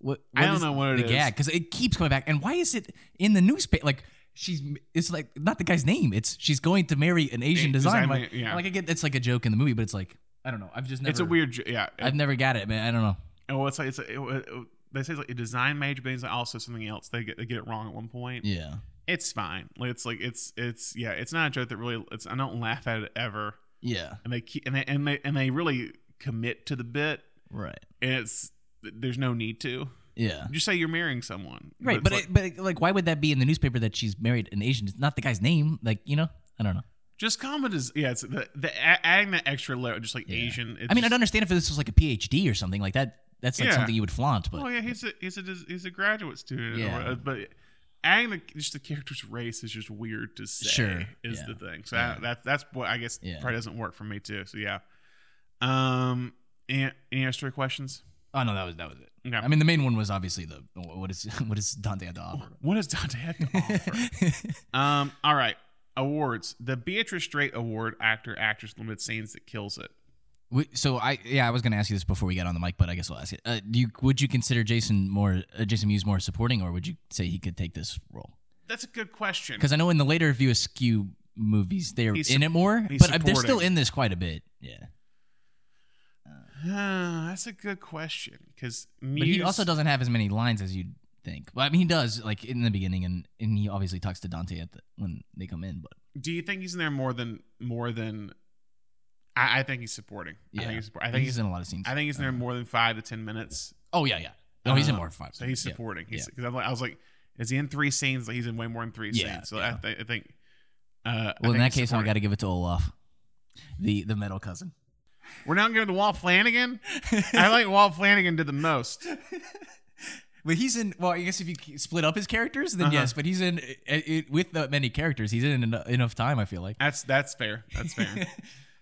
What, I don't know what it the is. gag because it keeps coming back. And why is it in the newspaper? Like she's, it's like not the guy's name. It's she's going to marry an Asian A- design. design Like, yeah. like I get it's like a joke in the movie, but it's like I don't know. I've just never. it's a weird, yeah. I've never got it, man. I don't know. Oh, it's like it's a, it, it- they say it's like a design major, but it's also something else. They get they get it wrong at one point. Yeah. It's fine. Like, It's like it's it's yeah. It's not a joke that really. It's I don't laugh at it ever. Yeah. And they keep and they and they and they really commit to the bit. Right. And it's there's no need to. Yeah. Just say you're marrying someone. Right, it's but like- it, but like, why would that be in the newspaper that she's married an Asian? It's not the guy's name. Like, you know, I don't know. just comment is yeah. It's the, the adding that extra layer, just like Asian. It's I mean, just, I'd understand if this was like a PhD or something like that. That's like Yeah. something you would flaunt, but Oh yeah, he's a he's a he's a graduate student. Yeah. whatever, but adding the just the character's race is just weird to say. Sure, is yeah. the thing. So Yeah. I, that that's what I guess Yeah. probably doesn't work for me too. So yeah. Um. Any, any extra questions? oh no, that was that was it. Okay. I mean, the main one was obviously the what is *laughs* what is Dante had to offer. What does Dante have to offer? *laughs* um. All right. Awards. The Beatrice Straight Award, actor, actress, limited scenes that kills it. So I yeah I was gonna ask you this before we got on the mic, but I guess I'll ask it. Uh, do you would you consider Jason more uh, Jason Mewes more supporting, or would you say he could take this role? That's a good question. Because I know in the later View Askew movies they're He's in it more, but uh, they're still in this quite a bit. Yeah, Uh, that's a good question because but he also doesn't have as many lines as you'd think. Well, I mean he does like in the beginning, and and he obviously talks to Dante at the, when they come in. But Do you think he's in there more than more than? I, I think he's supporting. I think he's. I think He's in a lot of scenes. I think he's in there more than five to ten minutes. oh yeah, yeah. No, he's in more five. So he's Yeah. supporting. He's Yeah. because I'm like, I was like, is he in three scenes? Like he's in way more than three Yeah, scenes. So yeah. I, th- I think. Uh, I Well, think in that he's case, I got to give it to Olaf, the the metal cousin. We're now going to Walt Flanagan. *laughs* I like Walt Flanagan did the most. But he's in. Well, I guess if you split up his characters, then Uh-huh. yes. But he's in it, it, with the many characters. He's in en- enough time. I feel like. That's that's fair. That's fair. *laughs*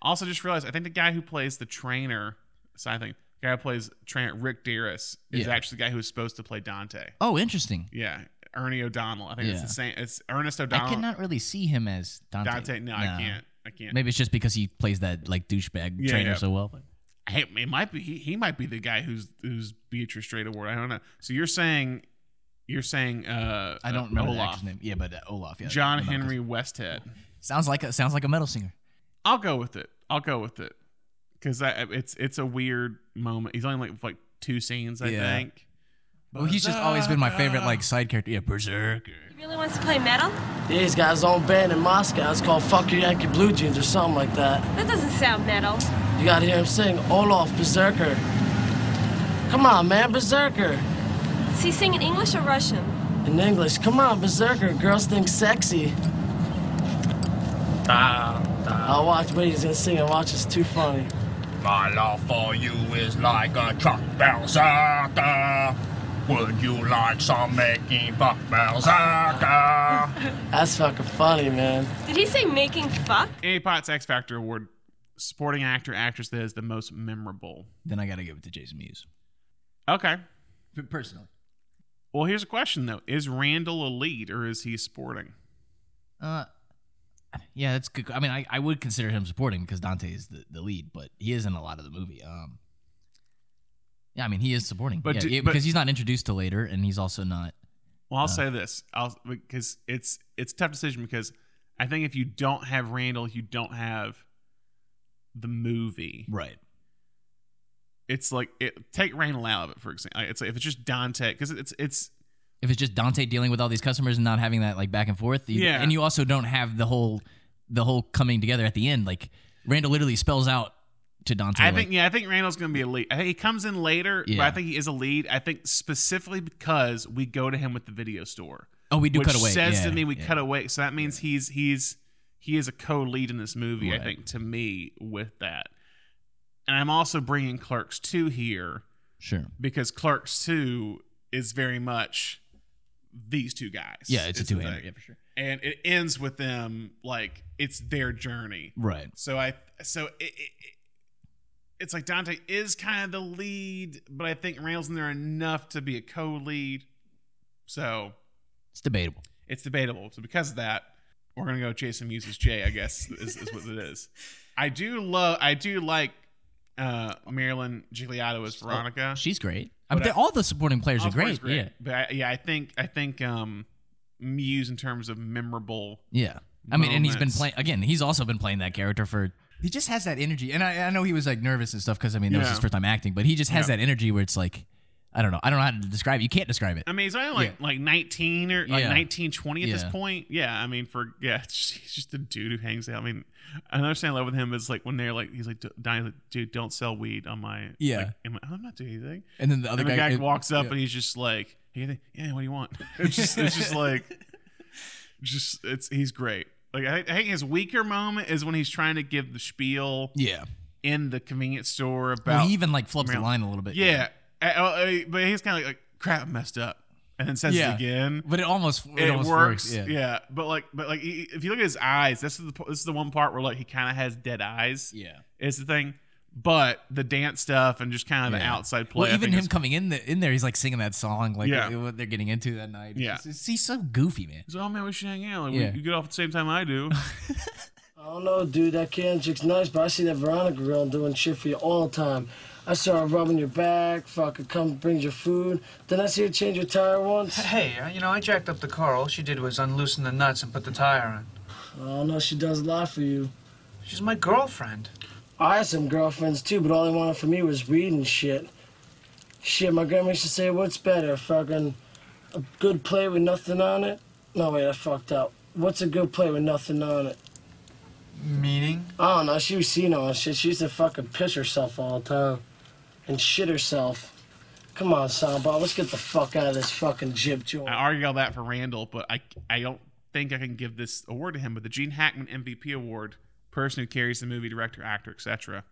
also, just realized I think the guy who plays the trainer, so I think the guy who plays trainer Rick Derris is Yeah. actually the guy who was supposed to play Dante. Oh, interesting. Yeah, Ernie O'Donnell. I think it's Yeah. the same. It's Ernest O'Donnell. I cannot really see him as Dante. Dante. No, I can't. I can't. Maybe it's just because he plays that like douchebag Yeah, trainer yeah. so well. Hey, it might be. He, he might be the guy who's who's Beatrice Straight Award. I don't know. So you're saying, you're saying. Uh, I don't uh, remember the Olaf. actor's name. Yeah, but uh, Olaf. Yeah, John Henry. Westhead. sounds like a sounds like a metal singer. I'll go with it. I'll go with it because it's it's a weird moment. He's only like like two scenes, I Yeah. think. Well, he's just always been my favorite like side character. Yeah, Berserker. He really wants to play metal? Yeah, he's got his own band in Moscow. It's called Fuck Your Yankee Blue Jeans or something like that. That doesn't sound metal. You gotta hear him sing Olaf Berserker. Come on, man, Berserker. Does he sing in English or Russian? In English, come on, Berserker. Girls think sexy. Ah. I'll watch, wait, he's gonna sing and watch. It's too funny. My love for you is like a truck berserker. Would you like some making fuck berserker? *laughs* That's fucking funny, man. Did he say making fuck? Annie Potts X Factor Award, supporting actor actress that is the most memorable. Then I got to give it to Jason Mewes. Okay. Personally. Well, here's a question though: Is Randall a lead or is he sporting? Uh, yeah, that's good. I mean, I, I would consider him supporting because Dante is the, the lead, but he is in a lot of the movie. Um, yeah, I mean, he is supporting, But but do- but- because he's not introduced to later, and he's also not. Well, I'll Uh. say this: I'll because it's it's a tough decision because I think if you don't have Randall, you don't have the movie. Right. It's like it, take Randall out of it, for example. It's like if it's just Dante, because it's it's If it's just Dante dealing with all these customers and not having that like back and forth, you, Yeah. and you also don't have the whole the whole coming together at the end. Like Randall literally spells out to Dante. I like, think yeah, I think Randall's going to be a lead. I think he comes in later, but I think he is a lead. I think specifically because we go to him with the video store. Oh, we do which cut away. Says Yeah, to me we yeah. cut away, so that means he's he's he is a co-lead in this movie. I think to me with that, and I'm also bringing Clerks two here sure. because Clerks two is very much these two guys. Yeah, it's a two hander. Yeah, for sure. and it ends with them like it's their journey. Right. So I so it, it, it it's like Dante is kind of the lead, but I think Randall's in there enough to be a co-lead. So It's debatable. it's debatable. So because of that, we're gonna go Jason Jay. I guess is, is what it is. *laughs* I do love. I do like uh Marilyn Ghigliotti as Veronica. She's great. I mean, all the supporting players are is great. Yeah. But I, yeah, I think I think um Mewes in terms of memorable. Yeah. I mean, and he's been playing again. He's also been playing that character for. He just has that energy, and I, I know he was like nervous and stuff because I mean that was his first time acting, but he just has Yeah. that energy where it's like, I don't know. I don't know how to describe it. You can't describe it. I mean, he's only like like 19 or like Yeah. 19, 20 at this point. Yeah, I mean, for *laughs* yeah, it's just, he's just a dude who hangs out. I mean, I love with him is like when they're like, he's like, Donnie's like, dude, don't sell weed on my Yeah. Like, I'm, I'm not doing anything. And then the other guy- guy, walks up yeah. and he's just like, hey, yeah, what do you want? *laughs* It's just it's just like, *laughs* just it's he's great. Like I, I think his weaker moment is when he's trying to give the spiel. Yeah. In the convenience store about Well, he even like flubs the line a little bit. Yeah, Uh, uh, but he's kind of like, like, crap, I messed up, and then says Yeah. it again. But it almost it, It, almost works, works. yeah. But like, but like, he- if you look at his eyes, this is the this is the one part where like he kind of has dead eyes. Yeah, is the thing. But the dance stuff and just kind of the outside play. Well, even him coming in the, in there, he's like singing that song, like Yeah. what, what they're getting into that night. It's Yeah. just- it's- he's so goofy, man. He's like, oh man, we should hang out. Like, Yeah. we, you get off at the same time I do. *laughs* I don't know, dude. That can chick's nice, but I see that Veronica girl doing shit for you all the time. I saw her rubbing your back, fucking come brings your food. Then I see her change your tire once. Hey, uh, you know, I jacked up the car. All she did was unloosen the nuts and put the tire on. I know she does a lot for you. She's my girlfriend. I had some girlfriends too, but all they wanted from me was weed and shit. Shit, my grandma used to say, what's better, fucking a good play with nothing on it? No, wait, I fucked up. What's a good play with nothing on it? Meaning? I don't know, she was seen all shit. She used to fucking piss herself all the time. And shit herself. Come on, Soundball, let's get the fuck out of this fucking jib joint. I argue all that for Randall, but I I don't think I can give this award to him. But the Gene Hackman MVP award, person who carries the movie, director, actor, etc.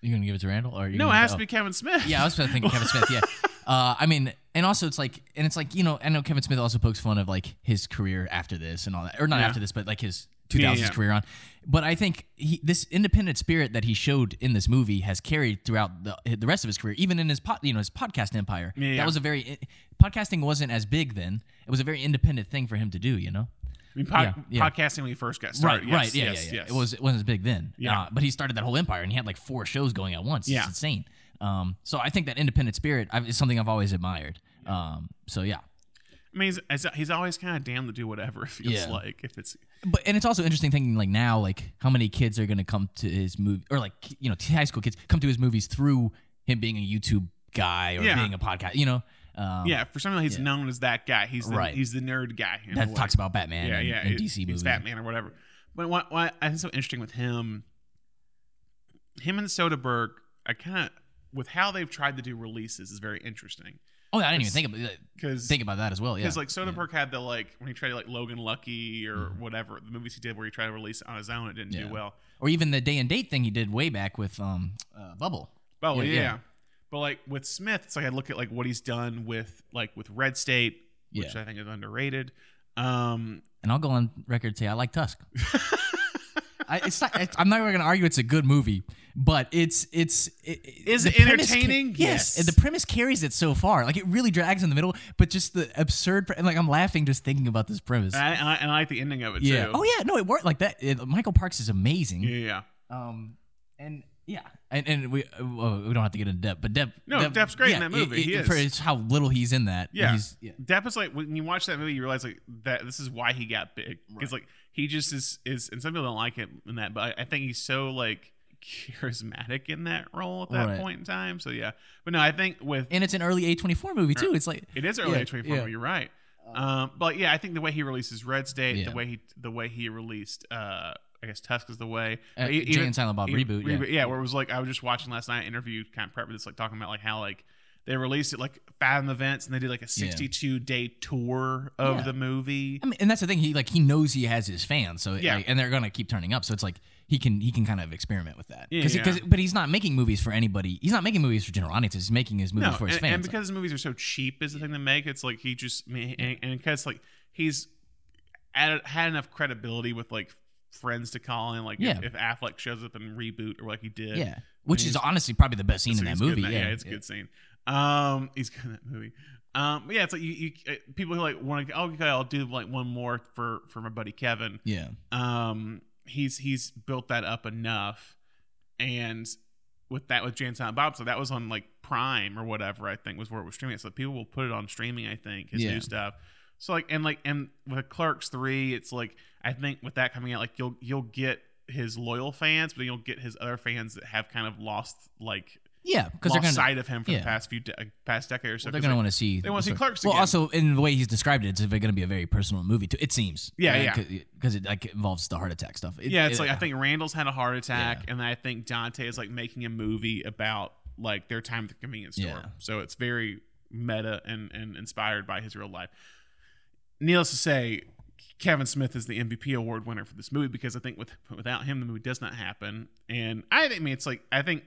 You're gonna give it to Randall, or are you No, it has to be Kevin Smith. Yeah, I was thinking Kevin Smith. Yeah, *laughs* uh, I mean, and also it's like, and it's like you know, I know Kevin Smith also pokes fun of like his career after this and all that, or not Yeah. after this, but like his Yeah, 2000s yeah. career on. But I think he, this independent spirit that he showed in this movie has carried throughout the the rest of his career, even in his pod, you know, his podcast empire. Yeah. That was a very podcasting wasn't as big then. It was a very independent thing for him to do. You know. I mean, pod, yeah. podcasting when he first got started. Right, Yes, right, yeah, yes, yeah, yeah. yes. It was it wasn't as big then. Yeah. Uh, but he started that whole empire, and he had like four shows going at once. Yeah. it's insane. Um, so I think that independent spirit is something I've always admired. Um, so yeah, I mean, he's, he's always kind of damned to do whatever it feels Yeah. like. If it's but and it's also interesting thinking like now, like how many kids are going to come to his movie, or like you know, high school kids come to his movies through him being a YouTube guy or Yeah. being a podcast. You know, um, yeah, for some reason he's yeah. known as that guy. He's the, Right. he's the nerd guy in a that way. talks about Batman. yeah, and, yeah, and it- DC movies. Batman or whatever. But what, what I think so interesting with him, him and Soderbergh, I kind of with how they've tried to do releases is very interesting. Oh, yeah, I didn't even think about that. Because Think about that as well. Yeah, Because like Soderbergh had the like when he tried like Logan Lucky or Mm-hmm. whatever the movies he did where he tried to release it on his own, it didn't Yeah. do well. or even the day and date thing he did way back with um, uh, Bubble. Oh yeah, yeah. But like with Smith, it's like I look at like what he's done with like with Red State, which Yeah. I think is underrated. Um, and I'll go on record and say I like Tusk. *laughs* I, it's not. It's, I'm not even going to argue it's a good movie, but it's it's it, Is it premise ca- entertaining? yes, Yes. the premise carries it so far. Like it really drags in the middle, but just the absurd. pre- And like I'm laughing just thinking about this premise. and I, and I, and I like the ending of it yeah. too. Oh yeah. No, it worked like that. It- Michael Parks is amazing. yeah, yeah. Um. And yeah. And, and we uh, well, we don't have to get into Depp, but Depp. No, Depp's great in that movie. He is. for it's how little he's in that. Yeah. He's, yeah. Depp is like when you watch that movie, you realize like that this is why he got big. Because like he just is is, and some people don't like him in that, but I, I think he's so like *laughs* charismatic in that role at that Right. point in time. So yeah, but no, I think with And it's an early A24 movie too. It's like it is early yeah, twenty four. yeah. You're right. Um, but yeah, I think the way he releases Red State, Yeah. the way he the way he released, uh, I guess Tusk is the way. Uh, E- Jay even- and Silent Bob e- reboot, yeah. where it was like I was just watching last night an interview kind of prep with this, like talking about like how like they released it like Fathom events and they did like a 62 day tour of Yeah. the movie. I mean, and that's the thing. He like he knows he has his fans, so Yeah. like, and they're gonna keep turning up. So it's like he can he can kind of experiment with that. Yeah, Cause, but he's not making movies for anybody. He's not making movies for general audiences. He's making his movies No, for his and, fans. and because his movies are so cheap, is the thing to make. It's like he just I mean, and, and because like he's added, had enough credibility with like friends to call in, like Yeah. if, if Affleck shows up in reboot or like he did, yeah, which is honestly probably the best scene in that movie. that- yeah, it's a good scene. Um, he's good in that movie. Um, but yeah, it's like you, you uh, people who like want to. Oh, okay, I'll do like one more for for my buddy Kevin. Yeah. Um, he's he's built that up enough, and with that with Jay and Silent Bob, so that was on like Prime or whatever I think was where it was streaming. So people will put it on streaming. I think his Yeah. new stuff. So like and like and with Clerks three, it's like I think with that coming out, like you'll you'll get his loyal fans, but you'll get his other fans that have kind of lost like Yeah, because they're gonna sight of him for yeah. the past few de- uh, past decade or so. Well, they're gonna want to see. They want to see Clerks Well, again. also in the way he's described it, it's going to be a very personal movie. Too. It seems. Yeah, yeah. Because it like involves the heart attack stuff. It- yeah, it's it- like I uh, think Randall's had a heart attack, and I think Dante is like making a movie about like their time at the convenience store. Yeah. So it's very meta and and inspired by his real life. Needless to say, Kevin Smith is the MVP award winner for this movie because I think with without him the movie does not happen. And I think I mean it's like I think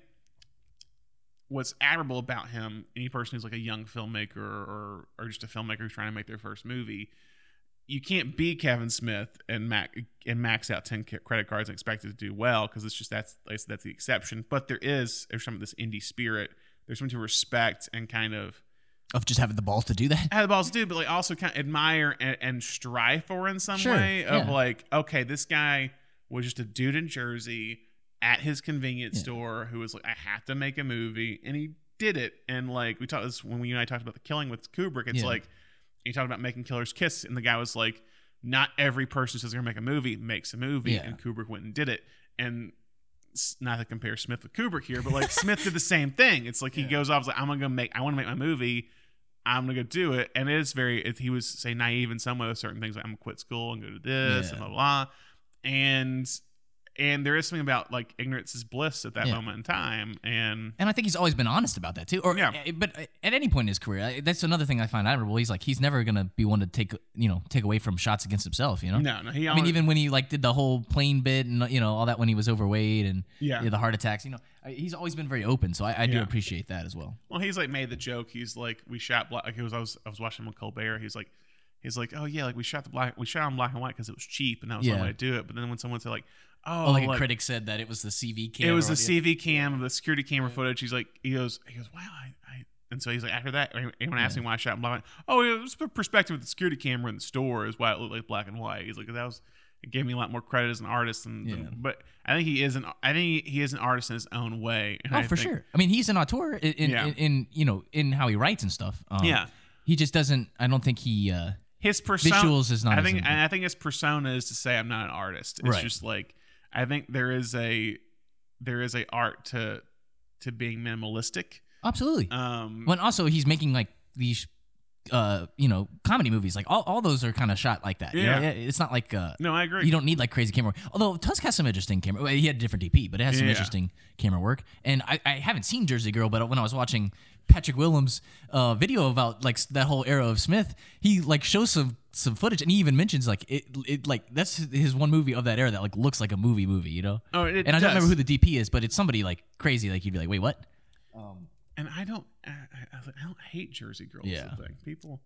what's admirable about him, any person who's like a young filmmaker or or just a filmmaker who's trying to make their first movie, you can't be Kevin Smith and max and max out ten credit cards and expect it to do well because it's just that's like that's the exception. But there is there's some of this indie spirit. There's something to respect and kind of of just having the balls to do that. have the balls to do, but like also kind of admire and, and strive for in some Sure, way of yeah. like, okay, this guy was just a dude in Jersey at his convenience Yeah. store who was like, I have to make a movie, and he did it. And like we talked this when we and I talked about the killing with Kubrick, it's Yeah. like he talked about making Killers Kiss, and the guy was like, not every person who says they're gonna make a movie makes a movie, Yeah. and Kubrick went and did it, and. Not to compare Smith with Kubrick here, but like Smith did the *laughs* same thing. It's like he goes off like I'm gonna make I want to make my movie. I'm gonna go do it, and it is very. It, he was say naive in some way with certain things. Like I'm gonna quit school and go to this and blah blah, blah. and and there is something about like ignorance is bliss at that Yeah. moment in time, and And I think he's always been honest about that too. Or Yeah. uh, but at any point in his career, that's another thing I find admirable. He's like he's never gonna be one to take you know take away from shots against himself. You know. no, no, he. I mean, even when he like did the whole plane bit and you know all that when he was overweight and Yeah. the heart attacks, you know, he's always been very open. So I, I do Yeah. appreciate that as well. well, he's like made the joke. He's like, we shot black. Like he was, I was, I was watching him with Colbert. He's like, he's like, oh yeah, like we shot the black, we shot on black and white because it was cheap, and that was the Yeah. only way to do it. But then when someone said like, oh, Oh, like, like, a critic said that it was the CV camera. it was the. CV cam of the security camera footage. He's like, he goes, he goes, wow, I, I and so he's like, after that, anyone asked me why I shot in black and white. Oh, it was the perspective of the security camera in the store is why it looked like black and white. He's like, that was, it gave me a lot more credit as an artist. And, Yeah. but I think he is an, I think he is an artist in his own way. And Oh, I for think- sure. I mean, he's an auteur in, in, Yeah. in, in you know in how he writes and stuff. Um, Yeah. He just doesn't. I don't think he. Uh, His persona, Visuals is not I think, I think his persona is to say I'm not an artist. It's Right. just like, I think there is a, there is a art to, to being minimalistic. absolutely. Um, when also he's making like these, uh, you know, comedy movies. Like all, all those are kind of shot like that. you know? Yeah. It's not like uh, no, I agree. you don't need like crazy camera. work. Although Tusk has some interesting camera. Well, he had a different DP, but it has some Yeah. interesting camera work. And I, I haven't seen Jersey Girl, but when I was watching Patrick Willems' uh, video about like that whole era of Smith, he like shows some some footage, and he even mentions like it, it like that's his one movie of that era that like looks like a movie movie, you know. Oh, it and I don't remember who the DP is, but it's somebody like crazy. Like you'd be like, wait, what? Um, and I don't, I, I, I don't hate Jersey Girls. Yeah. thing. People.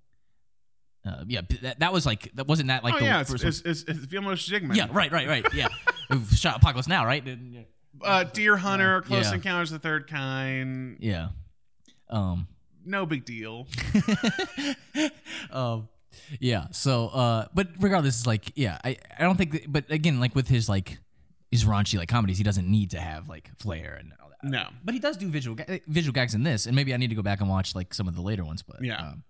Uh, yeah, that, that was like that wasn't that like oh the yeah, it's, first one? it's, it's, it's Vilmos Zsigmond. Yeah, right, right, right. Yeah, *laughs* We've shot Apocalypse Now, right? And, yeah. Uh, Deer Hunter, Close Yeah. Encounters of the Third Kind. Yeah. Um. No big deal. *laughs* um. Yeah. So. Uh. But regardless, it's like, yeah. I. I don't think. That, but again, like with his like, his raunchy like comedies, he doesn't need to have like flair and all that. No. But he does do visual ga- visual gags in this, and maybe I need to go back and watch like some of the later ones. But Yeah. um,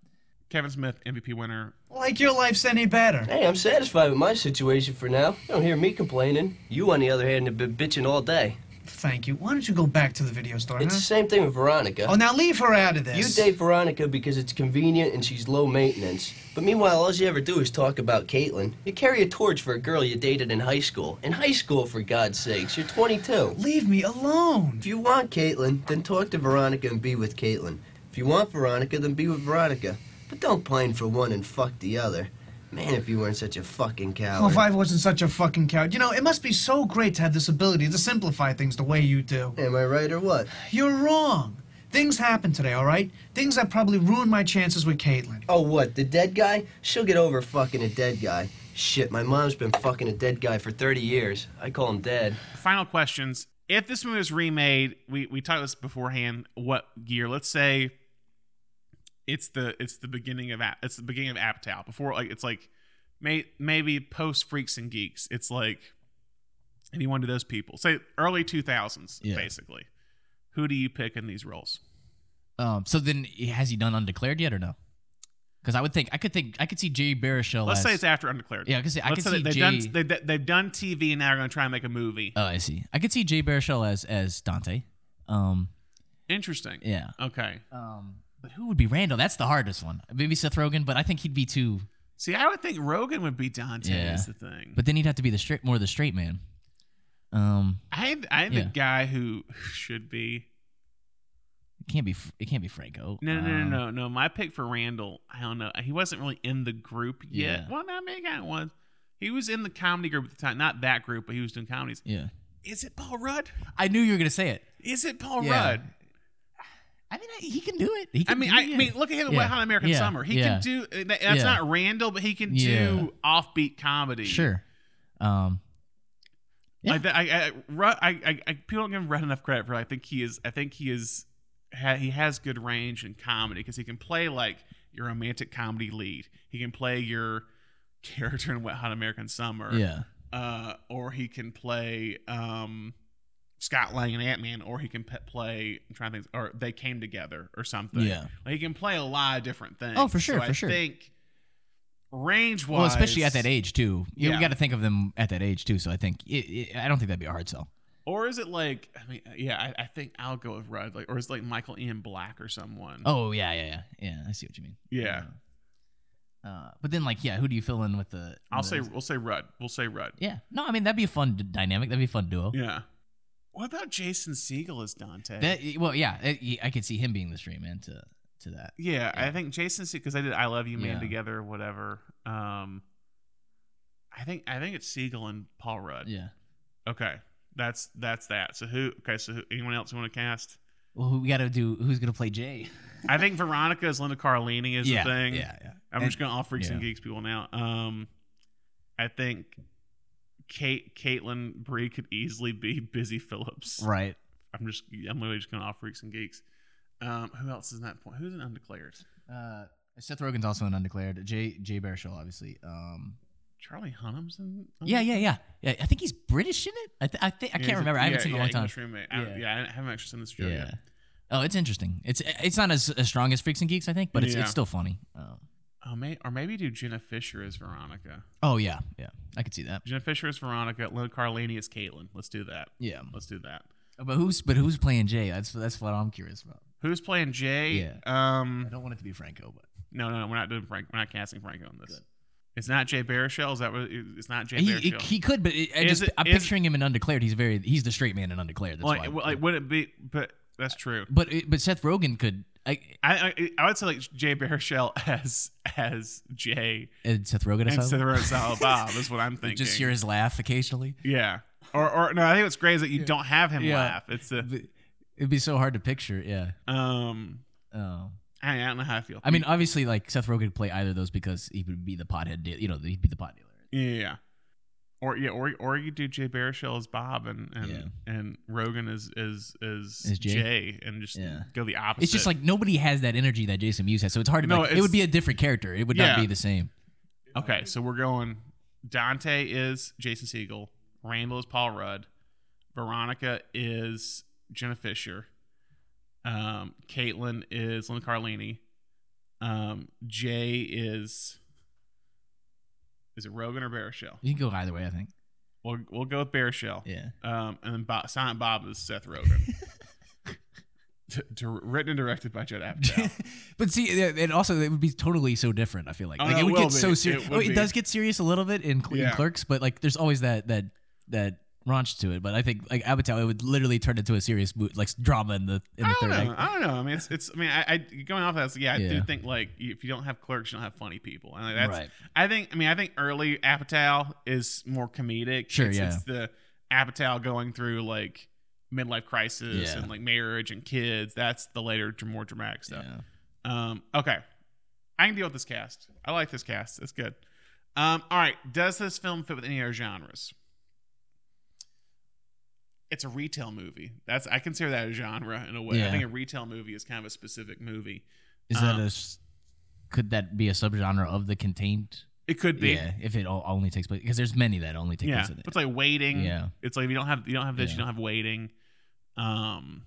Kevin Smith, MVP winner. Like your life's any better. Hey, I'm satisfied with my situation for now. You don't hear me complaining. You, on the other hand, have been bitching all day. Thank you. Why don't you go back to the video store, It's huh? the same thing with Veronica. Oh, now leave her out of this. You date Veronica because it's convenient and she's low maintenance. But meanwhile, all you ever do is talk about Caitlin. You carry a torch for a girl you dated in high school. In high school, for God's sakes. You're 22. Leave me alone. If you want Caitlin, then talk to Veronica and be with Caitlin. If you want Veronica, then be with Veronica. But don't pine for one and fuck the other. Man, if you weren't such a fucking coward. Well, coward. if I wasn't such a fucking coward. You know, it must be so great to have this ability to simplify things the way you do. Am I right or what? You're wrong. Things happened today, all right? Things that probably ruined my chances with Caitlin. Oh, what? The dead guy? She'll get over fucking a dead guy. Shit, my mom's been fucking a dead guy for 30 years. I call him dead. Final questions. If this movie was remade, we we talked this beforehand. What year? Let's say it's the it's the beginning of it's the beginning of Apatow. Before like it's like may, maybe post Freaks and Geeks. It's like any one of those people. Say early two thousands, Yeah. basically. Who do you pick in these roles? um. So then, has he done Undeclared yet or no? Because I would think I could think I could see Jay Baruchel. Let's as, say it's after Undeclared. Yeah, I could see- I Let's could see they've Jay- done they, they've done TV and now they're going to try and make a movie. Oh, I see. I could see Jay Baruchel as as Dante. Um, Interesting. Yeah. Okay. Um, but who would be Randall? That's the hardest one. Maybe Seth Rogen, but I think he'd be too. See, I would think Rogen would be Dante. Yeah. Is the thing. But then he'd have to be the straight, more the straight man. Um, I I Yeah. the guy who should be. it can't be. It can't be Franco. No, no, no, Um, no, no, no. My pick for Randall. I don't know. He wasn't really in the group yet. Yeah. Well, no, maybe of was. He was in the comedy group at the time. Not that group, but he was doing comedies. Yeah. Is it Paul Rudd? I knew you were gonna say it. Is it Paul Yeah. Rudd? I mean, he can do it. He I mean, I mean, look at him in Yeah. Wet Hot American Yeah. Summer. He Yeah. can do. that- That's not Randall, but he can do offbeat comedy. Sure. Um, Like that, I, I, I, I, I, people don't give him enough credit for. I think he is. I think he is. Ha, he has good range in comedy because he can play like your romantic comedy lead. He can play your character in Wet Hot American Summer. Yeah. Uh, or he can play um, Scott Lang and Ant Man, or he can pe- play. I'm trying to think. Or they came together, or something. Yeah. Like he can play a lot of different things. Oh, for sure, So for I sure. think range wise, well, especially at that age too. You Yeah. got to think of them at that age too. So I think it, it, I don't think that'd be a hard sell. Or is it like I mean, yeah, I, I think I'll go with Rudd. Like, or is it like Michael Ian Black or someone? Oh yeah, yeah, yeah, yeah. I see what you mean. yeah. Uh, but then like, yeah, who do you fill in with the? I'll the- say we'll say Rudd. We'll say Rudd. Yeah. No, I mean that'd be a fun d- dynamic. That'd be a fun duo. Yeah. What about Jason Segel as Dante? That well, yeah, it- I could see him being the straight man to to that. yeah, I think Jason because I did I Love You Man Yeah. together whatever. Um, I think I think it's Siegel and Paul Rudd. Yeah. Okay, that's that's that. So who? Okay, so who, anyone else you want to cast? Well, we got to do. Who's gonna play Jay? *laughs* I think Veronica is Linda Cardellini is Yeah, the thing. yeah, yeah. I'm And- just going to all freaks and geeks people now. Um, I think Kate Caitlin Bree could easily be Busy Phillips. Right. I'm just I'm literally just gonna off freaks and geeks. Um, who else is in that point? Who's an undeclared? Uh, Seth Rogen's also an undeclared. Jay Jay Baruchel, obviously. Um, Charlie Hunnam's in. yeah, yeah, yeah, yeah. I think he's British in it. I th- I think I Yeah, can't a- remember. I haven't yeah, seen it in a yeah, long time. Roommate. I, yeah. Yeah. I haven't actually seen this show Yeah. yet. Oh, it's interesting. It's it's not as, as strong as Freaks and Geeks, I think, but it's it's still funny. Um, Oh, may, or maybe do Jenna Fischer as Veronica. oh yeah, yeah, I could see that. Jenna Fischer as Veronica. Linda Cardellini as Caitlin. Let's do that. Yeah. Let's do that. But who's but who's playing Jay? That's that's what I'm curious about. Who's playing Jay? Yeah. Um. I don't want it to be Franco, but No, no, we're not doing Frank. We're not casting Franco on this. It's not Jay Baruchel. Is that what? It's not Jay he, Baruchel. he, could, but it, I just, it, I'm is- picturing him in Undeclared. He's very he's the straight man in Undeclared. That's why. well, like, would it be? But that's true. but it- but Seth Rogen could. I, I, I I would say like Jay Baruchel *laughs* as as Jay and Seth Rogen as and Seth Rogen as Bob is what I'm *laughs* thinking. Just hear his laugh occasionally. yeah. Or or no, I think what's great is that you don't have him Yeah. laugh. It's a It'd be so hard to picture. Yeah. um. Oh. I, I don't know how I feel. I mean, obviously, like Seth Rogen could play either of those because he would be the pothead. Deal, you know, he'd be the pot dealer. Yeah, yeah. Or yeah, or or you do Jay Baruchel as Bob and and Yeah. and Rogen as as as As Jay? Jay. and just Yeah. go the opposite. It's just like nobody has that energy that Jason Mewes has, so it's hard to. No, like, it would be a different character. It would Yeah. not be the same. okay. So we're going. Dante is Jason Segel. Randall is Paul Rudd. Veronica is Jenna Fischer. Um, Caitlin is Linda Cardellini. Um, Jay is is it Rogen or Baruchel? You can go either way. I think. We'll we'll go with Baruchel. Yeah. Um, and then Bob, Silent Bob is Seth Rogen. *laughs* to, to, written and directed by Judd Apatow. *laughs* But see, it it also it would be totally so different. I feel like, Oh, like no, it it would will get so serious. It It, would it does get serious a little bit in, Cl- in Clerks, but like there's always that that that raunch to it. But I think like Apatow, it would literally turn into a serious mo- like drama in the in the I third don't know. act. I don't know. I mean, it's it's. I mean, I, I going off that. Yeah, I do think like if you don't have clerks, you don't have funny people, and like, that's. Right. I think. I mean, I think early Apatow is more comedic. Sure, It's, yeah. It's the Apatow going through like midlife crisis Yeah. and like marriage and kids. That's the later, dr- more dramatic stuff. Yeah. Um. Okay, I can deal with this cast. I like this cast. It's good. Um. All right. Does this film fit with any other genres? It's a retail movie. That's I consider that a genre in a way. I think a retail movie is kind of a specific movie. Is that a could that be a subgenre of the contained? It could be. Yeah, if it all, only takes place because there's many that only take Yeah, place in it. it's like waiting. Yeah. it's like you don't have you don't have this, you don't have waiting. Um,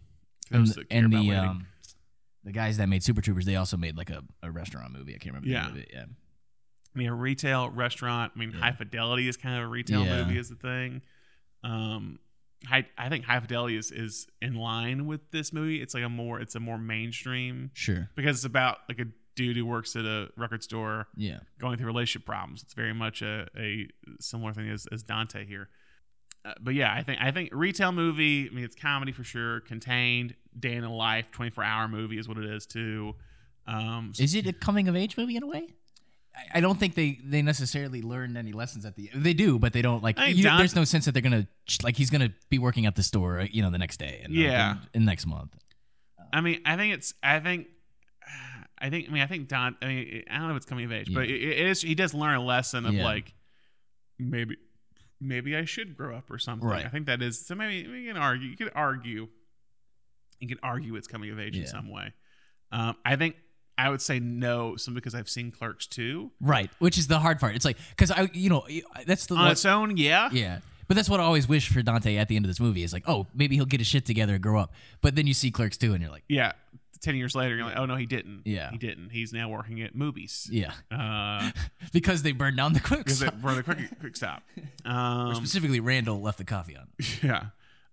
and the, and the um, the guys that made Super Troopers, they also made like a, a restaurant movie. I can't remember Yeah. the name of it. Yeah. I mean, a retail restaurant. I mean, High Fidelity is kind of a retail Yeah. movie, is the thing. Um, high, I think High Fidelity is is in line with this movie. It's like a more it's a more mainstream Sure. because it's about like a dude who works at a record store Yeah. going through relationship problems. It's very much a, a similar thing as, as Dante here. Uh, but yeah, I think I think retail movie. I mean, it's comedy for sure. Contained, day in the life, twenty four hour movie is what it is too. Um, Is it a coming of age movie in a way? I- don't think they, they necessarily learned any lessons at the. They do, but they don't like. I you- Don- there's no sense that they're gonna like he's gonna be working at the store, you know, the next day and uh, Yeah. in, in next month. I mean, I think it's. I think. *sighs* I think. I mean, I think Don. I mean, I don't know if it's coming of age, but it, it is. He does learn a lesson of Yeah. like, maybe, maybe I should grow up or something. Right. I think that is. So maybe we can argue. You could argue. You could argue it's coming of age in some way. Um, I think I would say no, simply because I've seen Clerks too. Right, which is the hard part. It's like because I, you know, that's the On what- its own, yeah. Yeah. But that's what I always wish for Dante at the end of this movie is like, oh, maybe he'll get his shit together and grow up. But then you see Clerks 2 and you're like, Yeah. Ten years later, you're like, oh no, he didn't. Yeah. he didn't. He's now working at movies. yeah. Uh, *laughs* because they burned down the quick because stop. they- for the quick, quick stop. *laughs* Um, specifically, Randall left the coffee on. *laughs* Yeah.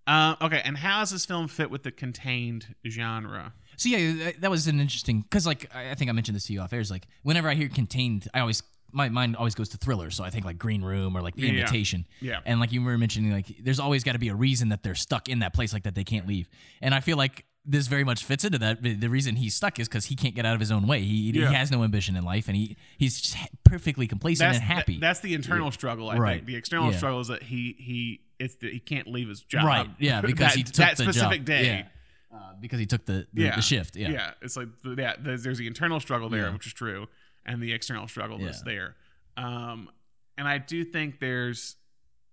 Uh, okay, and how does this film fit with the contained genre? So yeah, that- that was an interesting because like I think I mentioned this to you off air. Is like whenever I hear contained, I always my mind always goes to thriller. So I think like Green Room or like The Yeah. Invitation. Yeah. And like you were mentioning, like there's always got to be a reason that they're stuck in that place like that they can't leave. And I feel like this very much fits into that. The reason he's stuck is because he can't get out of his own way. He, Yeah. he has no ambition in life, and he he's just perfectly complacent That's and happy. th- that's the internal struggle. I Right. think the external Yeah. struggle is that he he it's that he can't leave his job. Right. Yeah. *laughs* Because that, he took that the specific job. day. Uh, because he took the the, yeah. the shift. Yeah. Yeah. It's like the- yeah. There's, there's the internal struggle there, Yeah. which is true, and the external struggle that's there. Um, and I do think there's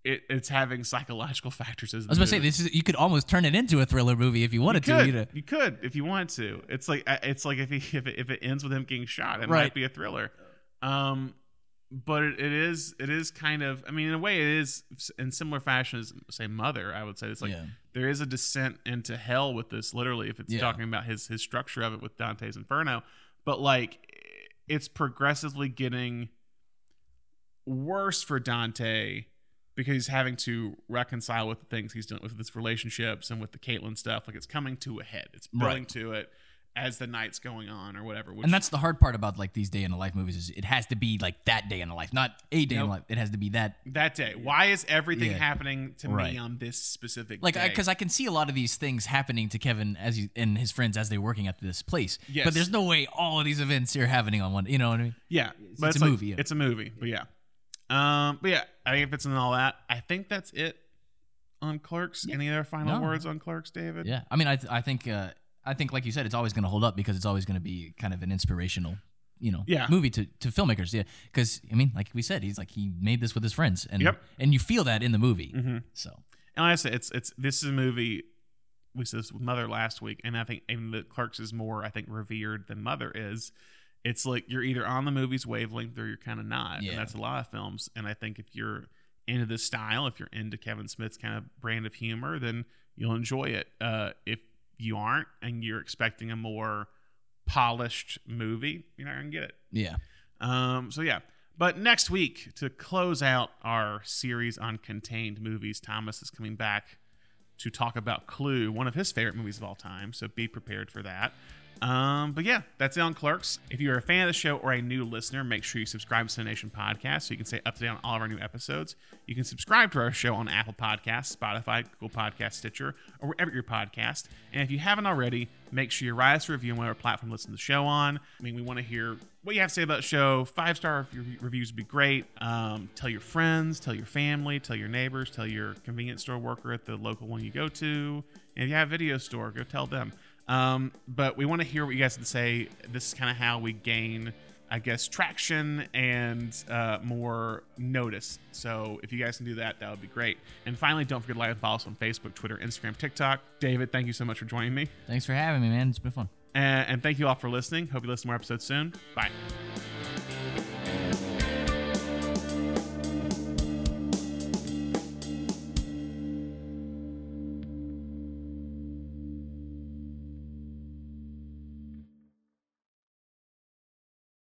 it, it's having psychological *laughs* factors as well. I was about to say this is you could almost turn it into a thriller movie if you wanted you to. could, You know. you could if you wanted to. It's like it's like if he, *laughs* if it, if it ends with him getting shot, it might be a thriller. Um, but it, is it is kind of I mean in a way it is in similar fashion as say Mother. I would say it's like Yeah. there is a descent into hell with this literally if it's Yeah. talking about his his structure of it with Dante's Inferno. But like it's progressively getting worse for Dante because he's having to reconcile with the things he's doing with his relationships and with the Caitlin stuff. Like it's coming to a head. It's building Right. to it as the night's going on or whatever. Which, And that's the hard part about like these day in the life movies is it has to be like that day in the life, not a day in the life. It has to be that that day. Why is everything Yeah. happening to Right. me on this specific like day? because I, can see a lot of these things happening to Kevin as he, and his friends as they're working at this place. Yes. But there's no way all of these events are happening on one. You know what I mean? Yeah, It's, but it's it's, a like- movie. yeah. It's a movie, but yeah. Um, but yeah, I think if it's in all that. I think that's it on Clerks. Any other final No. words on Clerks, David? yeah. I mean, I th- I think uh, I think like you said, it's always going to hold up because it's always going to be kind of an inspirational. You know, Yeah. movie to, to filmmakers, yeah. Because I mean, like we said, he's like he made this with his friends, and Yep. and you feel that in the movie. Mhm. So And like I said, it's it's this is a movie. We said this with Mother last week, and I think even the Clerks is more I think revered than Mother is. It's like you're either on the movie's wavelength or you're kind of not, Yeah. and that's a lot of films. And I think if you're into this style, if you're into Kevin Smith's kind of brand of humor, then you'll enjoy it. Uh, if you aren't and you're expecting a more polished movie, you're not gonna get it. yeah, Um, so yeah. But next week, to close out our series on contained movies, Thomas is coming back to talk about Clue, one of his favorite movies of all time. So be prepared for that. Um, but yeah, that's it on Clerks. If you're a fan of the show or a new listener, make sure you subscribe to the Nation Podcast so you can stay up to date on all of our new episodes. You can subscribe to our show on Apple Podcasts, Spotify, Google Podcast, Stitcher, or wherever your podcast. And if you haven't already, make sure you write us a review on whatever platform you listen to the show on. I mean, we want to hear what you have to say about the show. Five star rev- reviews would be great. Um, tell your friends, tell your family, tell your neighbors, tell your convenience store worker at the local one you go to. And if you have a video store, go tell them. Um, but we want to hear what you guys have to say. This is kind of how we gain, I guess, traction and uh, more notice. So if you guys can do that, that would be great. And finally, don't forget to like and follow us on Facebook, Twitter, Instagram, TikTok. David, thank you so much for joining me. thanks for having me, man. It's been fun. And, and thank you all for listening. Hope you listen to more episodes soon. Bye.